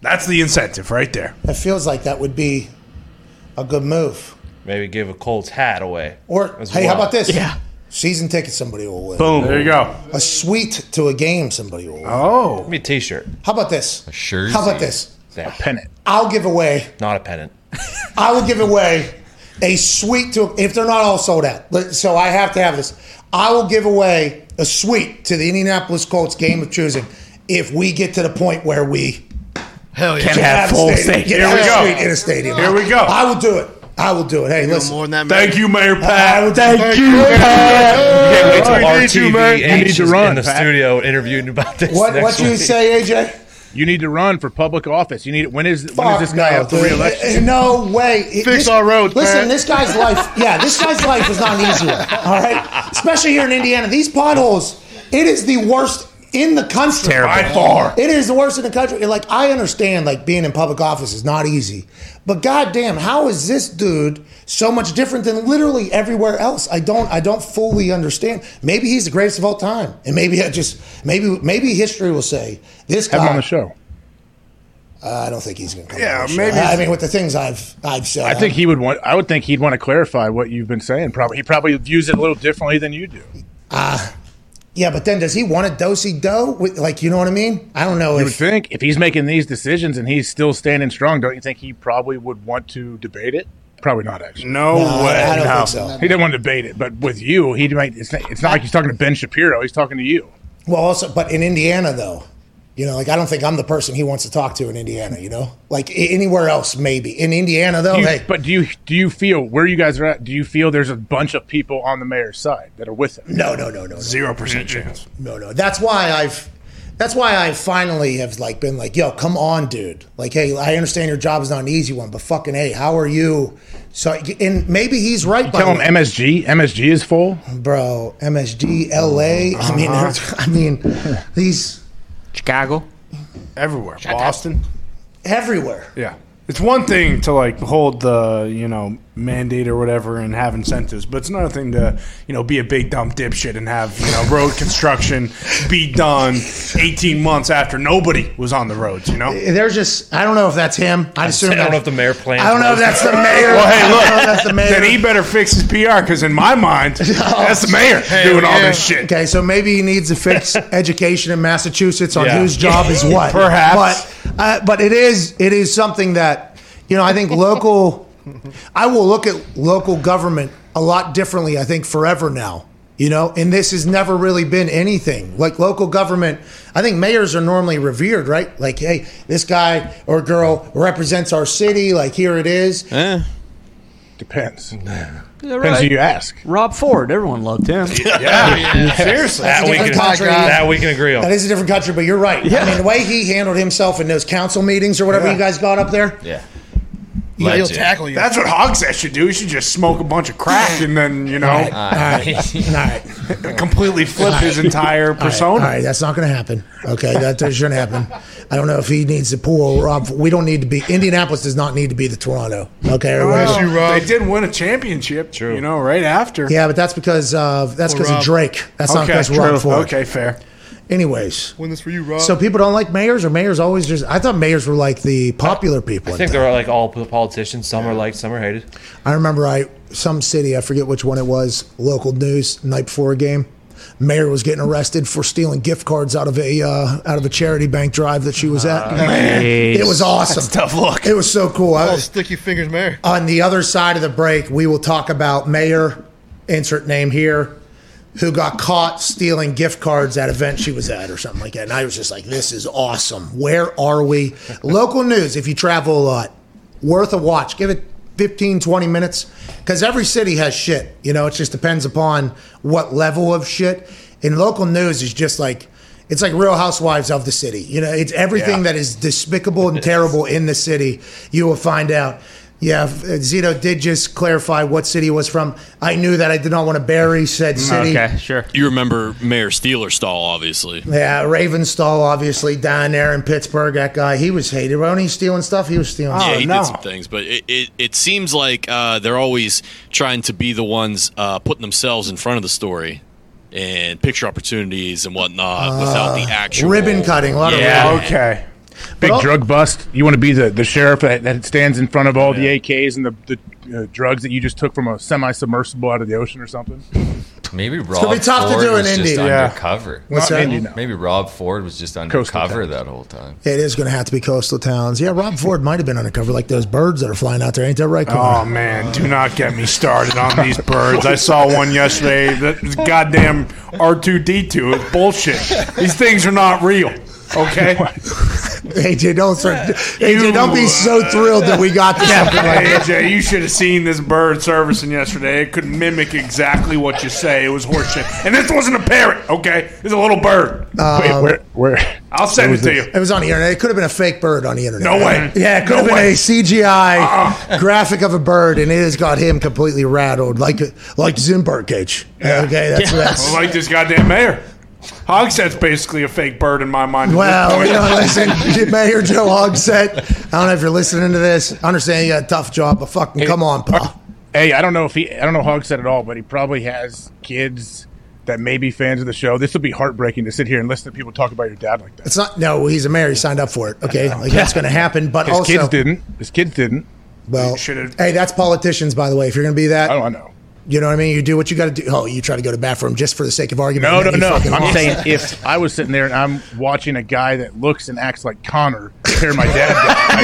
That's the incentive right there. That feels like that would be a good move. Maybe give a Colts hat away. Or as hey, how about this? Yeah. Season ticket somebody will win. Boom. There you go. A suite to a game somebody will win. Oh, Give me a T-shirt, How about this? A shirt. How about this? a Pennant. I'll give away. not a pennant. (laughs) I will give away a suite to if they're not all sold out. But- So I have to have this. I will give away a suite to the Indianapolis Colts game of choosing if we get to the point where we Hell yeah. Can can have a full stadium. stadium. Get Here a we go. suite in a stadium. Here we go. I will do it. I will do it. Hey, No listen. more than that, man. thank you, Mayor uh, I Pat. will thank you. Pat. Can't wait till we need you, man. You RTV need to run, in the Pat. studio interviewing about this. What next what you week. say, AJ? You need to run for public office. You need. When is when Fuck is this guy no, up for dude. reelection? No way. Fix this- our roads, Listen, man. this guy's life. (laughs) Yeah, this guy's life is not an easy one. All right, especially here in Indiana. These potholes. It is the worst in the country Terrible. By far. It is the worst in the country. And, Like I understand, like being in public office is not easy, but goddamn, how is this dude so much different than literally everywhere else? I don't, I don't fully understand. Maybe he's the greatest of all time, and maybe I just, maybe, maybe history will say this Have him on the show. Uh, I don't think he's going to come. Yeah, on the show. maybe- I mean, with the things I've, I've said, I think he would want. I would think he'd want to clarify what you've been saying. Probably he probably views it a little differently than you do. Yeah, but then does he want a dosey dough? With, like, you know what I mean? I don't know You would if. think if he's making these decisions and he's still standing strong, don't you think he probably would want to debate it? Probably not actually. No, No, way. I don't no. think so. He didn't want to debate it, but with you, he might. It's not, it's not like he's talking to Ben Shapiro. He's talking to you. Well, also, but in Indiana, though, you know, like I don't think I'm the person he wants to talk to in Indiana. You know, like anywhere else, maybe in Indiana, though. Do you- hey, But do you do you feel where you guys are at? Do you feel there's a bunch of people on the mayor's side that are with him? no, no, no, no, no, Zero percent chance. no, no. That's why I've. That's why I finally have like been like, yo, come on, dude. Like, hey, I understand your job is not an easy one, but fucking, hey, how are you? So, and maybe he's right. by Tell the him way. MSG. MSG is full. bro. MSG, LA. I mean, Uh-huh. there's- (laughs) I mean, these Chicago. Everywhere. Boston. everywhere. Yeah. It's one thing to like hold the, you know, mandate or whatever and have incentives, but it's another thing to, you know, be a big dumb dipshit and have, you know, road construction be done 18 months after nobody was on the roads, you know? There's just I don't know if that's him. I assume I don't know if the mayor plans. I don't know if that's the mayor. Well, hey, look, that's the mayor. Then he better fix his PR because in my mind, (laughs) that's the mayor doing all this shit. Okay, so maybe he needs to fix (laughs) education in Massachusetts on Yeah. whose job is (laughs) what. Perhaps. but uh, but it is it is something that you know I think local. I will look at local government a lot differently. I think forever now. You know, and this has never really been anything like local government. I think mayors are normally revered, right? Like, hey, this guy or girl represents our city. Like, here it is. Eh. Depends. Yeah, Depends right. who you ask. Rob Ford. Everyone loved him. (laughs) (laughs) Yeah, seriously. that we can country. that we can agree on. That is a different country, but you're right. Yeah. I mean, the way he handled himself in those council meetings or whatever Yeah. you guys got up there, Yeah. Yeah, he'll Legend. tackle you. That's what Hogsett should do. He should just smoke a bunch of crack and then, you know, All right, (laughs) all right, all right. completely flip his entire persona. All right, that's not going to happen. Okay, that, that shouldn't happen. I don't know if he needs to pull Rob. We don't need to be. Indianapolis does not need to be the Toronto. Okay, everybody? Well, you, Rob. they did win a championship, True. you know, right after. Yeah, but that's because of that's because of Drake. That's not Okay, because of true. Rob Ford. Okay, fair. Anyways, Win this for you, Rob. so people don't like mayors, or mayors always just. I thought mayors were like the popular people. I think they're like all politicians. Some are liked, some are hated. I remember I some city, I forget which one it was, local news night before a game. Mayor was getting arrested for stealing gift cards out of a uh, out of a charity bank drive that she was at. (laughs) Man, it was awesome. That's a tough look. It was so cool. I oh, was, sticky fingers, Mayor. on the other side of the break, we will talk about Mayor, insert name here, who got caught stealing gift cards at event she was at or something like that. And I was just like, this is awesome. Where are we? (laughs) Local news, if you travel a lot, worth a watch. Give it 15, 20 minutes because every city has shit. You know, it just depends upon what level of shit. And local news is just like, it's like Real Housewives of the city. You know, it's everything Yeah. that is despicable and (laughs) terrible in the city. You will find out. Yeah, Zito did just clarify what city he was from. I knew that I did not want to bury said city. Okay, sure. You remember Mayor Steelerstall, obviously. Yeah, Ravenstahl, obviously down there in Pittsburgh. That guy, he was hated. Wasn't he stealing stuff? He was stealing. yeah, stuff. he no. did some things, but it, it, it seems like uh, they're always trying to be the ones uh, putting themselves in front of the story and picture opportunities and whatnot without the actual ribbon cutting. A lot Yeah. of ribbon. Okay. Big But- drug bust. You want to be the, the sheriff that, that stands in front of all the AKs and the, the uh, drugs that you just took from a semi submersible out of the ocean or something. Maybe gonna Rob be tough to Ford do in was Indy. just Yeah. undercover. What's Not that? Indy, no. Maybe Rob Ford was just undercover that whole time. It is going to have to be coastal towns. Yeah, Rob Ford might have been undercover, like those birds that are flying out there. Ain't that right? Oh man, do not get me started on these birds. I saw one yesterday. That goddamn R two D two. It's bullshit. These things are not real. (laughs) Okay. (laughs) AJ, don't start. AJ, don't be so thrilled that we got this. something like Hey, that. AJ, you should have seen this bird servicing yesterday. It could mimic exactly what you say. It was horseshit. And this wasn't a parrot, okay? It's a little bird. Um, Wait, where? where? I'll send it to you. It was on the internet. It could have been a fake bird on the internet. No way. Yeah, it could No have been way. a CGI uh-uh. graphic of a bird, and it has got him completely rattled, like like Zimbark cage. Okay, that's that's. I like this goddamn mayor. Hogsett's basically a fake bird in my mind. at Well, you know, listen, (laughs) Mayor Joe Hogsett. I don't know if you're listening to this. I understand you got a tough job, but fucking come on, pal. Uh, hey, I don't know if he, I don't know Hog at all, but he probably has kids that may be fans of the show. This would be heartbreaking to sit here and listen to people talk about your dad like that. It's not. No, he's a mayor. He signed up for it. Okay, like that's going to happen. But His also, kids didn't. His kids didn't. well, should've- hey, that's politicians, by the way. If you're going to be that, I don't know. You know what I mean. You do what you got to do. Oh, you try to go to bat for him just for the sake of argument. No, no, no. I'm lost. saying if I was sitting there and I'm watching a guy that looks and acts like Connor compare my dad, to, I'd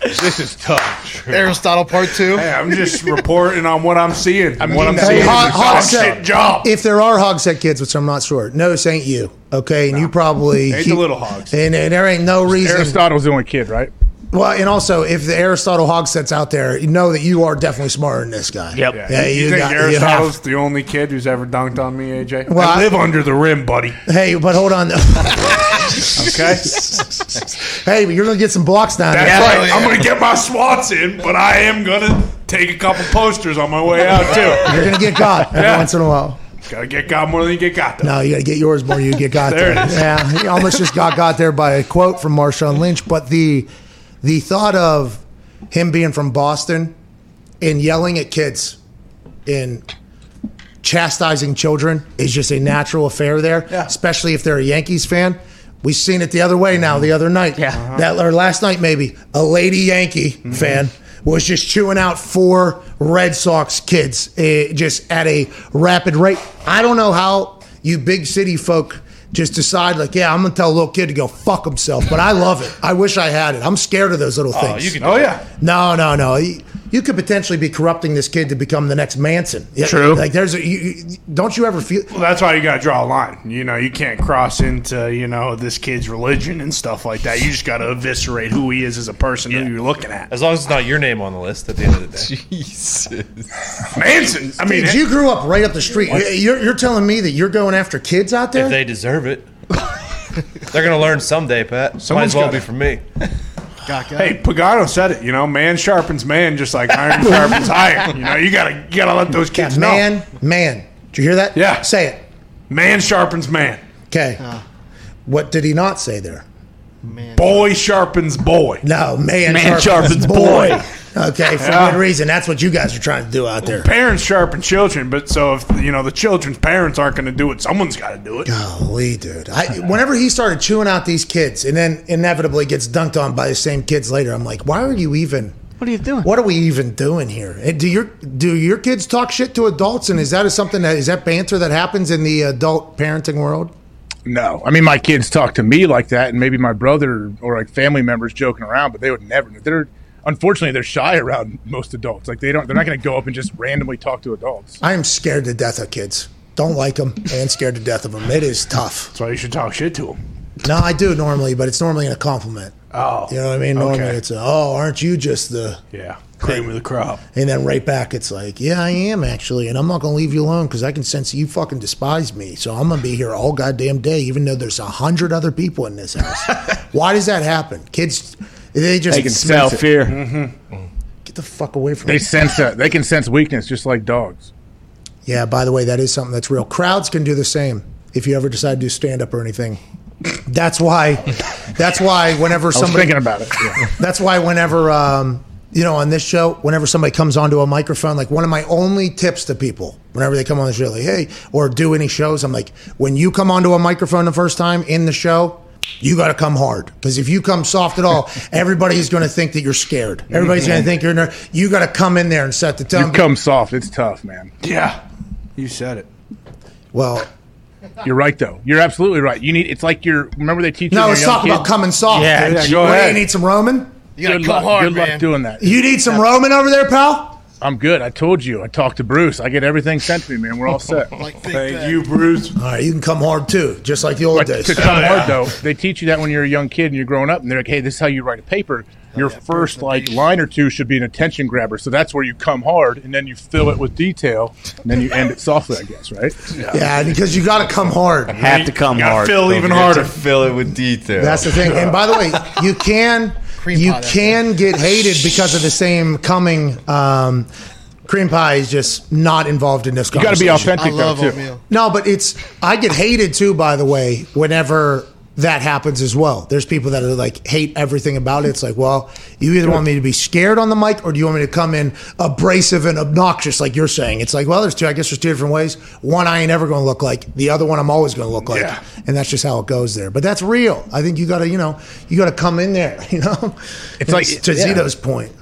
be, man, this is tough. Aristotle Part Two. Hey, I'm just reporting on what I'm seeing. I'm what I'm getting seeing that. is Hey, Hog- dog Hogsett, shit job. If there are Hogsett kids, which I'm not sure, no, this ain't you. Okay, and you probably Ain't the little hogs. and, and there ain't no reason. Aristotle's the only kid, right? Well, and also, if the Aristotle Hogsett's out there, you know that you are definitely smarter than this guy. Yep. Yeah, you, you think got- you Aristotle's the only kid who's ever dunked on me, AJ? Well, I I- live under the rim, buddy. Hey, but hold on. (laughs) Okay, (laughs) hey, but you're gonna get some blocks down that's there. right. I'm gonna get my swats in, but I am gonna take a couple posters on my way out too. You're gonna get got every Yeah. once in a while. Gotta get got more than you get got. Though. No, you got to get yours more. than You get got There there. it is. Yeah, he almost just got got there by a quote from Marshawn Lynch. But the the thought of him being from Boston and yelling at kids and chastising children is just a natural affair there. Yeah. Especially if they're a Yankees fan. We've seen it the other way now. The other night, Yeah. that or last night maybe a lady Yankee Mm-hmm. fan was just chewing out four Red Sox kids eh, just at a rapid rate. I don't know how you big city folk just decide like, yeah, I'm gonna tell a little kid to go fuck himself. But I love it. I wish I had it. I'm scared of those little oh, things. you can Oh yeah. No, no, no. You, you could potentially be corrupting this kid to become the next Manson. Yeah, True. Like there's a. You, you- don't you ever feel? Well, that's why you gotta draw a line. You know, you can't cross into you know this kid's religion and stuff like that. You just gotta eviscerate who he is as a person who you're looking at. As long as it's not your name on the list at the end of the day. Jesus. Manson. I mean, Dude, you grew up right up the street. You're, you're telling me that you're going after kids out there? if they deserve it. They're gonna learn someday, Pat. Might as well gotta- be from me. Hey, Pagano said it. You know, man sharpens man, just like iron (laughs) sharpens iron. You know, you gotta you gotta let those kids know. man, man. Did you hear that? Yeah. Say it. Man sharpens man. Okay. Uh. What did he not say there? Boy sharpens boy. No, man, Man sharpens, sharpens boy. boy. (laughs) Okay, for Yeah. good reason. That's what you guys are trying to do out there. Parents sharpen children, but so if you know the children's parents aren't going to do it, someone's got to do it. Golly, dude. I, whenever he started chewing out these kids and then inevitably gets dunked on by the same kids later, I'm like, why are you even. What are you doing? What are we even doing here? Do your do your kids talk shit to adults? And is that a something that is that banter that happens in the adult parenting world? No, I mean my kids talk to me like that, and maybe my brother or like family members joking around, but they would never. They're unfortunately they're shy around most adults. Like they don't. They're not going to go up and just randomly talk to adults. I am scared to death of kids. Don't like them and scared to death of them. It is tough. That's why you should talk shit to them. No, I do normally, but it's normally in a compliment. Oh, You know what I mean? Normally okay. it's a, oh, aren't you just the Yeah, cream of the crop. And then right back, it's like, yeah, I am actually, and I'm not going to leave you alone because I can sense you fucking despise me. So I'm going to be here all goddamn day, even though there's a hundred other people in this house. (laughs) Why does that happen? Kids, they just They can sell fear. Get the fuck away from me. They me. sense that. They can sense weakness just like dogs. Yeah, by the way, that is something that's real. Crowds can do the same if you ever decide to do stand up or anything. That's why. That's why whenever (laughs) somebody thinking about it. Yeah. (laughs) That's why whenever um, you know on this show, whenever somebody comes onto a microphone, like one of my only tips to people, whenever they come on the show, like hey, or do any shows, I'm like, when you come onto a microphone the first time in the show. You got to come hard because if you come soft at all, (laughs) everybody's going to think that you're scared. Everybody's going to think you're. Ner- you got to come in there and set the You tone. come soft. It's tough, man. Yeah, you said it. well, You're right though. You're absolutely right. You need. It's like you're. Remember they teach you. no, when let's you're talk about coming soft. Yeah, dude. go What, ahead. You need some Roman. You gotta come luck, hard, good luck doing that. You need some Roman over there, pal. I'm good. I told you. I talked to Bruce. I get everything sent to me, man. We're all set. (laughs) Like, think Thank that. you, Bruce. All right, you can come hard too, just like the old But days. to come hard though, they teach you that when you're a young kid and you're growing up, and they're like, "Hey, this is how you write a paper. Oh, Your first like line or two should be an attention grabber. So that's where you come hard, and then you fill it with detail, and then you end it softly, I guess, right? Yeah, because you got to come hard. Have to come You gotta hard. fill Don't even harder. To fill it with detail. That's the thing. And by the way, you can Cream you pie, that's can get hated because of the same coming. Um, cream pie is just not involved in this. You got to be authentic I though too. oatmeal. No, but it's I get hated too. By the way, whenever that happens as well, there's people that are like hate everything about it. It's like, well, you either want me to be scared on the mic or do you want me to come in abrasive and obnoxious, like you're saying? It's like, well, there's two. I guess there's two different ways. One I ain't ever going to look like. The other one I'm always going to look like. Yeah. And that's just how it goes there. But that's real. I think you got to, you know, you got to come in there. (laughs) You know, It's like- to yeah. Zito's point.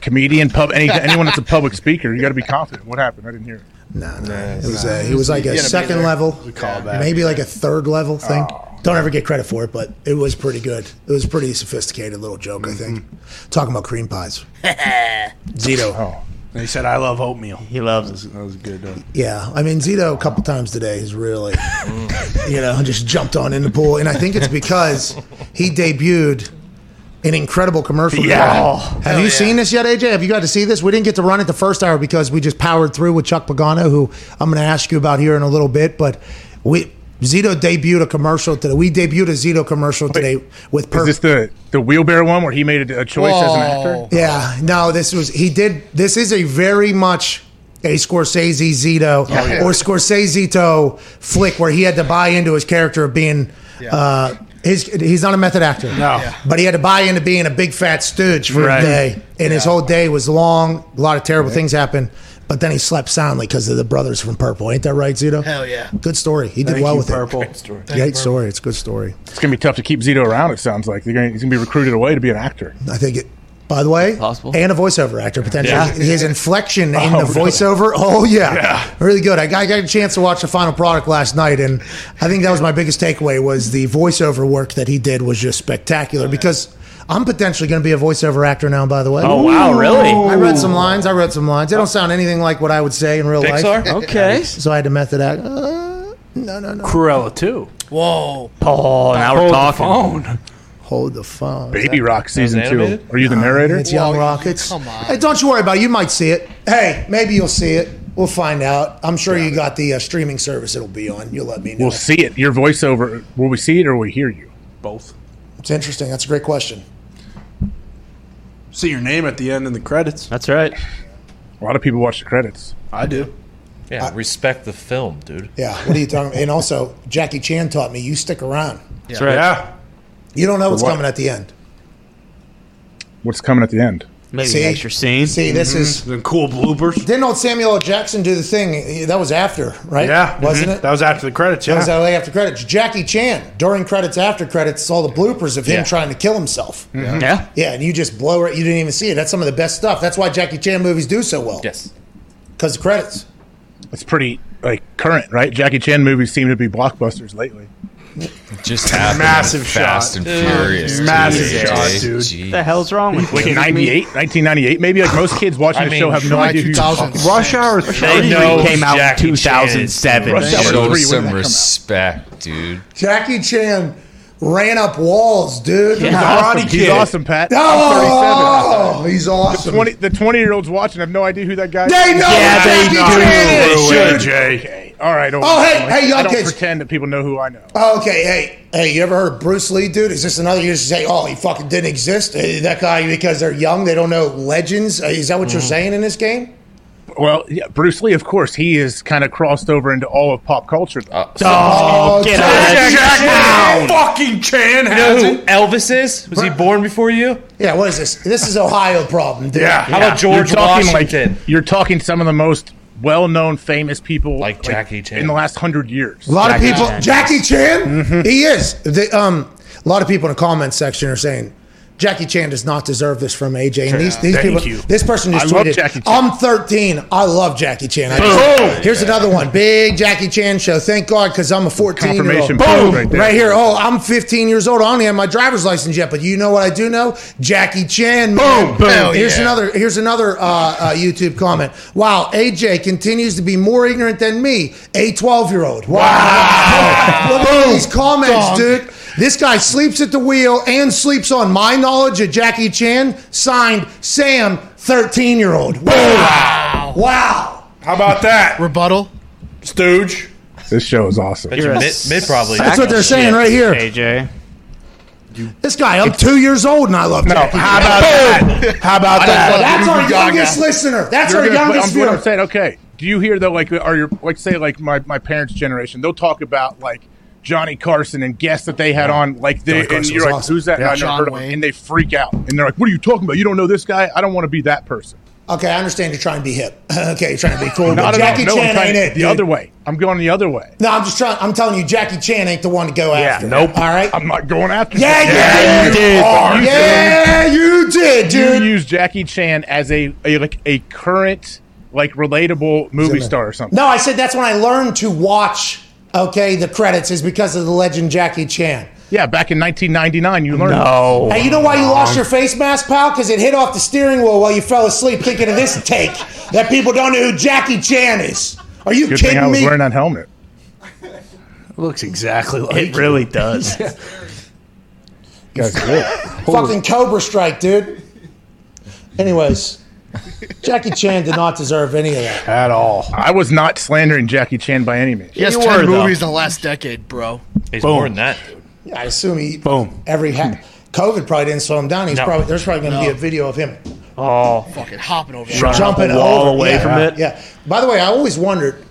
Comedian, pub, any, anyone that's a public speaker, you got to be confident. What happened? I didn't hear. it. No, no. It was a, it was like a second level, call maybe like a third level thing. Don't ever get credit for it, but it was pretty good. It was a pretty sophisticated little joke, I think. Talking about cream pies. (laughs) Zito. Oh, He said, "I love oatmeal." He loves it. That was good. Uh, Yeah, I mean Zito a couple times today has really, (laughs) you know, just jumped on in the pool, and I think it's because he debuted an incredible commercial. Yeah. today. have you seen this yet, AJ? Have you got to see this? We didn't get to run it the first hour because we just powered through with Chuck Pagano, who I'm going to ask you about here in a little bit. But we Zito debuted a commercial today. We debuted a Zito commercial today with is this the the wheelbarrow one where he made a, a choice as an actor? Yeah, no, this was he did. This is a very much a Scorsese Zito Oh, or Scorsese Zito flick where he had to buy into his character of being. Uh, his, he's not a method actor, No. Yeah. but he had to buy into being a big fat stooge for Right. a day, and his whole day was long. A lot of terrible things happened, but then he slept soundly because of the brothers from Purple. Ain't that right, Zito? Hell yeah. Good story. He did Thank well you, with Purple. it. Great story. It's a good story. It's gonna be tough to keep Zito around. It sounds like gonna, he's gonna be recruited away to be an actor. I think it. By the way, Possible. and a voiceover actor potentially. Yeah. His inflection in Oh, the really? voiceover, oh yeah. Yeah. really good. I got, I got a chance to watch the final product last night, and I think that was my biggest takeaway was the voiceover work that he did was just spectacular. Because I'm potentially going to be a voiceover actor now. By the way, Oh wow, really? I read some lines. I read some lines. They don't sound anything like what I would say in real Pixar? life. (laughs) Okay. So I had to method act. Uh, no, no, no. Cruella too. Whoa. Oh, now we're Hold the talking. Phone. Hold the phone. Baby Rock season two. animated? Are you the narrator? It's Young Whoa, Rockets. come on. Hey, don't you worry about it. You might see it. Hey, maybe you'll see it. We'll find out. I'm sure you got the uh, streaming service it'll be on. You'll let me know. We'll see it. Your voiceover. Will we see it or will we hear you? Both. It's interesting. That's a great question. See your name at the end in the credits. That's right. A lot of people watch the credits. I do. Yeah, respect the film, dude. Yeah, what are you talking about? And also, Jackie Chan taught me you stick around. That's right. Yeah. You don't know what's what? coming at the end. What's coming at the end? Maybe See? an extra scene. See, this is. Then cool bloopers. Didn't old Samuel L. Jackson do the thing? That was after, right? Yeah, Wasn't mhm. it? That was after the credits. That Yeah. was that way after credits. Jackie Chan, during credits, after credits, it's all the bloopers of him Yeah. trying to kill himself. Yeah. Yeah, and you just blow it. You didn't even see it. That's some of the best stuff. That's why Jackie Chan movies do so well. Yes. Because of credits. It's pretty like current, right? Jackie Chan movies seem to be blockbusters lately. Just happened. Massive Fast shot. and Dude, Furious. massive dude. shot, dude. Jeez. What the hell's wrong with Like you? 98, 1998, maybe like most kids watching I the mean, show have no idea who you're 2000. talking about. Rush Hour three came out in Jackie Chan 2007. Rush Hour Show 3, some that come out? respect, dude. Jackie Chan ran up walls, dude. He's Karate awesome. He's awesome, Pat. Oh, he's I'm awesome. 37. 20, the 20 year olds watching have no idea who that guy is. They know Yeah, who they Jackie know. Chan is, Jay. Okay. All right. Oh, hey, hey, young I don't kids. pretend that people know who I know. Okay, hey, hey, you ever heard of Bruce Lee, dude? Is this another you just say, oh, he fucking didn't exist? Uh, That guy, because they're young, they don't know legends? Uh, Is that what you're saying in this game? Well, yeah, Bruce Lee, of course, he is kind of crossed over into all of pop culture. though. Oh, get out of Chan. Fucking Chan You know who it. Elvis is? Was he born before you? Yeah, what is this? This is Ohio problem, dude. Yeah. How about George you're talking Washington? like you're talking some of the most well-known, famous people Like Jackie Chan. in the last hundred years. A lot Jackie of people, Chan. Jackie Chan, Mm-hmm. he is. The, um, a lot of people in the comment section are saying Jackie Chan does not deserve this from AJ. And these, these Thank people, you. this person just I tweeted, Jackie Chan. "I'm 13. I love Jackie Chan." I just- Here's another one, big Jackie Chan show. Thank God, because I'm a 14 year old. Confirmation Boom, right right here. Oh, I'm 15 years old. I don't even have my driver's license yet, but you know what I do know? Jackie Chan. Boom, boom. Here's yeah. another. Here's another uh, uh, YouTube comment. Wow, AJ continues to be more ignorant than me, a 12 year old. Wow. Look at these comments, dude. This guy sleeps at the wheel and sleeps on my knowledge of Jackie Chan. Signed, Sam, 13 year old. Wow. Wow. How about that, Rebuttal. Stooge? This show is awesome. Bet you mid, mid probably. That's what they're saying right here. AJ. This guy, I'm two years old and I love Jackie How about that? How about that? That's our youngest listener. That's You're our gonna- youngest I'm, I'm saying, okay. Do you hear though, like, are your like, say, like my, my parents' generation? They'll talk about like Johnny Carson and guests that they had on, like, they, Johnny and Carson you're like, awesome. who's that? Yeah. I never John heard of him, and they freak out, and they're like, what are you talking about? You don't know this guy? I don't want to be that person. Okay, I understand you're trying to be hip. (laughs) okay, you're trying to be cool. Not but at all. Jackie No, I'm Chan ain't it. The dude. other way. I'm going the other way. No, I'm just trying. I'm telling you, Jackie Chan ain't the one to go after. nope. All right. I'm not going after. yeah, that. Oh, yeah, you did. are. Yeah, you did, dude. You use Jackie Chan as a, a like a current like relatable movie star or something. No, I said that's when I learned to watch. Okay, the credits is because of the legend Jackie Chan. Yeah, back in 1999, you learned. No. Hey, you know why you lost your face mask, pal? Because it hit off the steering wheel while you fell asleep thinking of this take that people don't know who Jackie Chan is. Are you Good thing I was me? wearing that helmet. Looks exactly like It really does. (laughs) Guys, good. Fucking Cobra Strike, dude. Anyways, Jackie Chan did not deserve any of that. at all. I was not slandering Jackie Chan by any means. He has You 10 were, though. movies in the last decade, bro. He's more than that. dude. I assume he Boom. every ha- COVID probably didn't slow him down. He's No. probably there's probably going to be a video of him Oh, Fucking hopping over. Jumping all wall over. away yeah, from it. Yeah. By the way, I always wondered,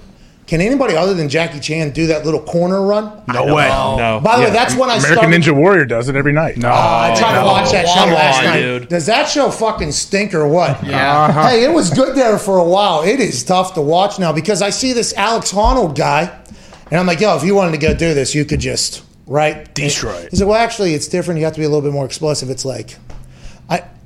can anybody other than Jackie Chan do that little corner run? No way. No. By the way, that's when I American started. Ninja Warrior does it every night. No. Ah, I tried to watch that show last on, night. dude. Does that show fucking stink or what? (laughs) Yeah. Uh-huh. Hey, it was good there for a while. It is tough to watch now because I see this Alex Honnold guy, and I'm like, yo, if you wanted to go do this, you could just right Destroy it. He said, well, actually, it's different. You have to be a little bit more explosive. It's like,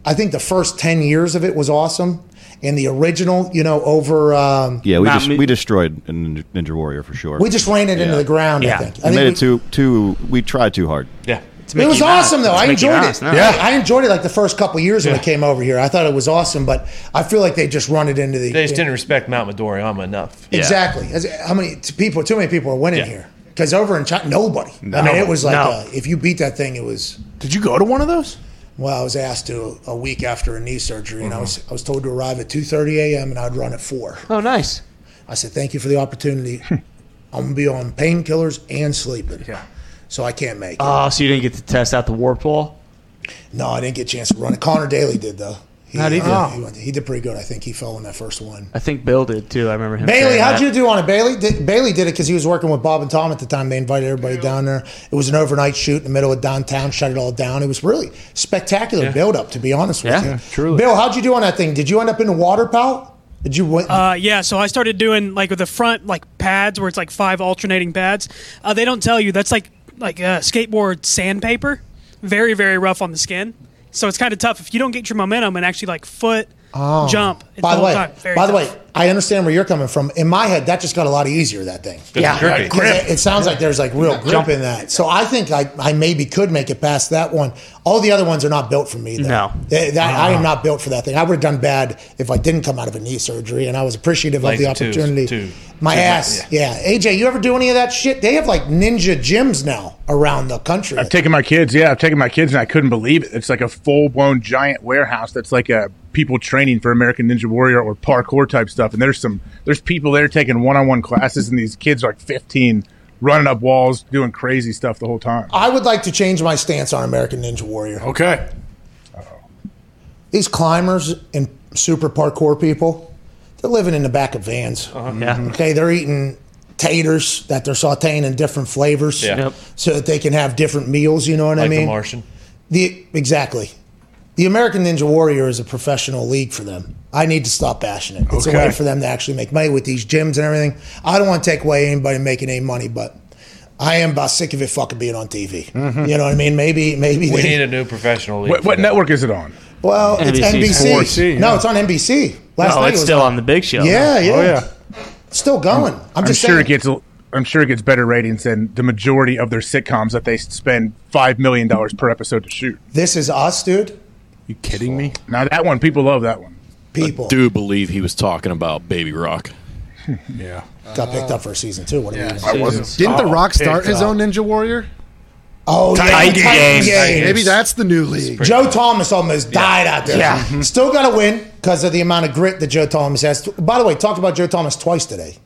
I I think the first ten years of it was awesome, and the original, you know, over. Um, Yeah, we just me- we destroyed a Ninja, Ninja Warrior for sure. we just ran it into the ground. Yeah. I think. I we think made we- it too too. We tried too hard. Yeah. It was awesome though. I enjoyed Mouse it. now. Yeah. I enjoyed it like the first couple years when it came over here. I thought it was awesome, but I feel like they just run it into the They just didn't respect Mount Midoriyama enough. exactly. As- How many people? Too many people are winning Yeah. here because over in China, nobody. I mean, it was like No. uh, if you beat that thing, it was. Did you go to one of those? Well, I was asked to a week after a knee surgery, and I Mm-hmm. was I was told to arrive at two thirty a.m. and I'd run at four. Oh, nice. I said, "Thank you for the opportunity. (laughs) I'm gonna be on painkillers and sleeping, Yeah. so I can't make it." Oh, so you didn't get to test out the warp wall? no, I didn't get a chance to run it. Connor Daly did though. How'd he do? uh, He, went- he did pretty good. I think he fell in that first one. I think Bill did too. I remember him. Bailey, how'd that. you do on it? Bailey did, Bailey did it because he was working with Bob and Tom at the time. They invited everybody down there. It was an overnight shoot in the middle of downtown, shut it all down. It was really spectacular build up, to be honest with Yeah, you. yeah, truly. Bill, how'd you do on that thing? Did you end up in the water, pal? Did you win? Uh, yeah, so I started doing like with the front like pads where it's like five alternating pads. Uh, they don't tell you that's like like uh, skateboard sandpaper, very very rough on the skin. So it's kind of tough if you don't get your momentum and actually like foot Oh. jump. By the way, by the way, I understand where you're coming from. In my head, that just got a lot easier. That thing. Yeah. grippy. 'Cause It, it sounds like there's like real grip in that. So I think I, I maybe could make it past that one. All the other ones are not built for me. Though. No. They- that- I am uh-huh. not built for that thing. I would have done bad if I didn't come out of a knee surgery, and I was appreciative Like of the two- opportunity. two- my two- ass, yeah. AJ, you ever do any of that shit? They have like ninja gyms now around the country. I've taken my kids. Yeah, I've taken my kids, and I couldn't believe it. It's like a full blown giant warehouse that's like a people training for American Ninja Warrior or parkour type stuff. And there's some there's people there taking one on one classes, and these kids are like 15, running up walls, doing crazy stuff the whole time. I would like to change my stance on American Ninja Warrior. Okay. Oh. These climbers and super parkour people, they're living in the back of vans. Uh-huh. Yeah. Okay, they're eating taters that they're sauteing in different flavors Yeah. Yep. so that they can have different meals. You know what I like mean? the Martian. The exactly. The American Ninja Warrior is a professional league for them. I need to stop bashing it. It's a way for them to actually make money with these gyms and everything. I don't want to take away anybody making any money, but I am about sick of it fucking being on TV. Mm-hmm. You know what I mean? Maybe, maybe We they- need a new professional league. What, what network is it on? Well, it's NBC. NBC. 4C, No, it's on NBC. Last No, night it it's was still on the big show. Yeah, yeah. Oh yeah. Still going. I'm I'm just sure saying. it gets. I'm sure it gets better ratings than the majority of their sitcoms that they spend five million dollars per episode to shoot. this is us, dude. You kidding me? Now that one, people love that one. People I do believe he was talking about Baby Rock. (laughs) Yeah. got picked up for a season two. What are Yeah. gonna do? wasn't. Didn't The Oh, Rock start his up. own Ninja Warrior? Oh, yeah, Titan Titan Games. Games. Maybe that's the new league. Joe Thomas almost died out there. Yeah. Still got to win because of the amount of grit that Joe Thomas has. By the way, talked about Joe Thomas twice today.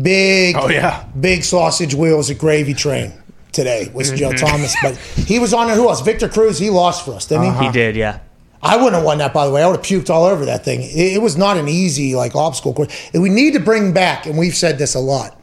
Big, Oh, yeah. big sausage wheels, a gravy train today was Mm-hmm. Joe Thomas. But he was on there. Who else? Victor Cruz. He lost for us, didn't He he? did, yeah. I wouldn't have won that, by the way. I would have puked all over that thing. It, it was not an easy like obstacle course. And we need to bring back, and we've said this a lot.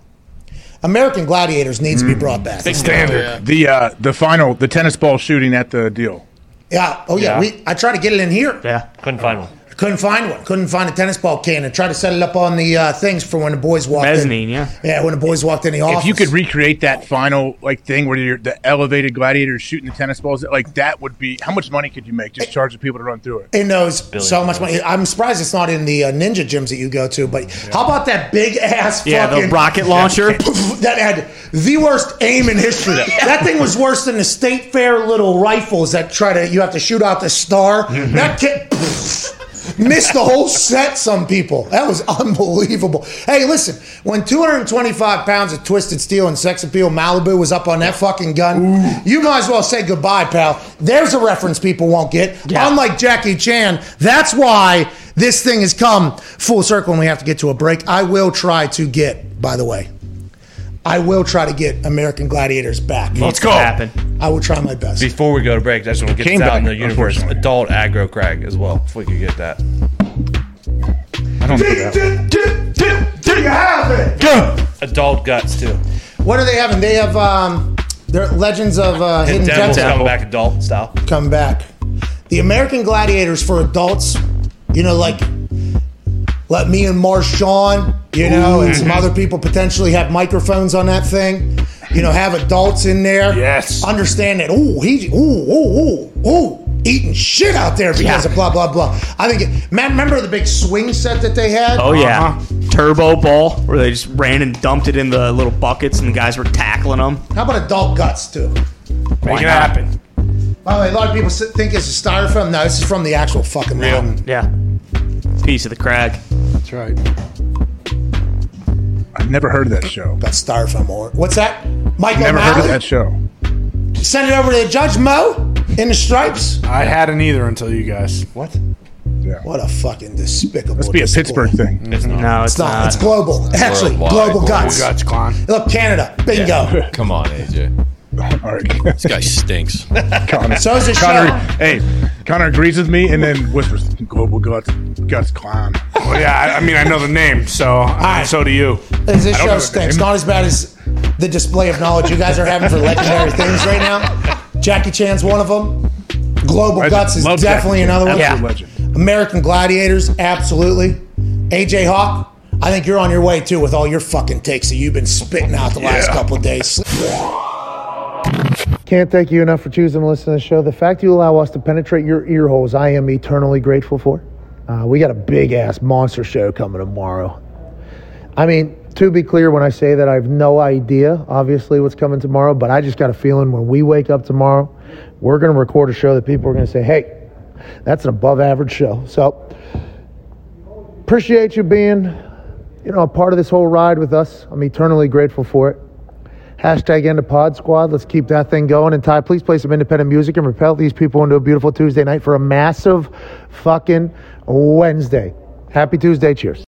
American Gladiators needs to be brought back. The standard. The uh, the final, the tennis ball shooting at the deal. Yeah. Oh yeah. Yeah. We. I tried to get it in here. Yeah. Couldn't find one. Couldn't find one. Couldn't find a tennis ball can. And tried to set it up on the uh, things for when the boys walked Mezzanine, in. yeah. Yeah. When the boys walked in the office. If you could recreate that final like thing where you're the elevated gladiators shooting the tennis balls, like that would be how much money could you make just charging people to run through it? in those so much money. I'm surprised it's not in the uh, ninja gyms that you go to. But how about that big ass Yeah, the rocket launcher. (laughs) that had the worst aim in history. That thing was worse than the state fair little rifles that try to you have to shoot out the star. Mm-hmm. That kid (laughs) missed the whole set. Some people that was unbelievable. Hey, listen, when 225 pounds of twisted steel and sex appeal Malibu was up on that fucking gun, you might as well say goodbye, pal. There's a reference people won't get. Yeah. Unlike Jackie Chan, that's why this thing has come full circle and we have to get to a break. I will try to get, by the way, I will try to get American Gladiators back. Let's go. Happen. I will try my best. Before we go to break, I just want to get Came this out in the universe. Adult aggro crag as well. If we could get that. I don't know that. Do you have it? Go. Adult guts too. What are they having? They have um, their Legends of uh, And Hidden Devil's Temple coming back adult style. come back. The American Gladiators for adults, you know, like let me and Marshawn, you know, and some other people potentially have microphones on that thing. You know, have adults in there. Yes. Understand that. Ooh, he. Ooh, ooh, ooh, ooh. Eating shit out there because Yeah. of blah blah blah. I think. It, man, remember the big swing set that they had? Oh yeah, Uh-huh. turbo ball where they just ran and dumped it in the little buckets and the guys were tackling them. How about adult guts too? Make it happen. By the way, a lot of people think it's a styrofoam. No, this is from the actual fucking mountain. Yeah, piece of the crag. That's right. I've never heard of that show. Got styrofoam or what's that? Michael Never heard of that show. Send it over to the Judge Mo in the stripes. I hadn't either until you guys. What? Yeah. What a fucking despicable. Must be a disappointment. Pittsburgh thing. It's no, it's, It's not. not. It's global. Actually, Worldwide. global Global guts. Guts, clown. Look, Canada. Bingo. Come on, AJ. All right. This guy stinks. (laughs) Connor, So is the Connor, show. hey, Connor agrees with me and then whispers, Global Guts, Guts Clown. (laughs) Well, yeah, I, I mean, I know the name, so and so do you. This I don't know show the stinks. name. Not as bad as the display of knowledge you guys are having for legendary things right now. Jackie Chan's one of them. Global Legend. Guts is Love definitely Jackie Chan. another one. Absolute legend. American Gladiators, absolutely. AJ Hawk, I think you're on your way too with all your fucking takes that you've been spitting out the last Yeah. couple of days. (laughs) Can't thank you enough for choosing to listen to the show. The fact you allow us to penetrate your ear holes, I am eternally grateful for. Uh, we got a big ass monster show coming tomorrow. I mean, to be clear, when I say that, I have no idea, obviously, what's coming tomorrow, but I just got a feeling when we wake up tomorrow, we're going to record a show that people are going to say, hey, that's an above average show. So, appreciate you being, you know, a part of this whole ride with us. I'm eternally grateful for it. Hashtag end of pod squad. Let's keep that thing going. And Ty, please play some independent music and propel these people into a beautiful Tuesday night for a massive fucking Wednesday. Happy Tuesday. Cheers.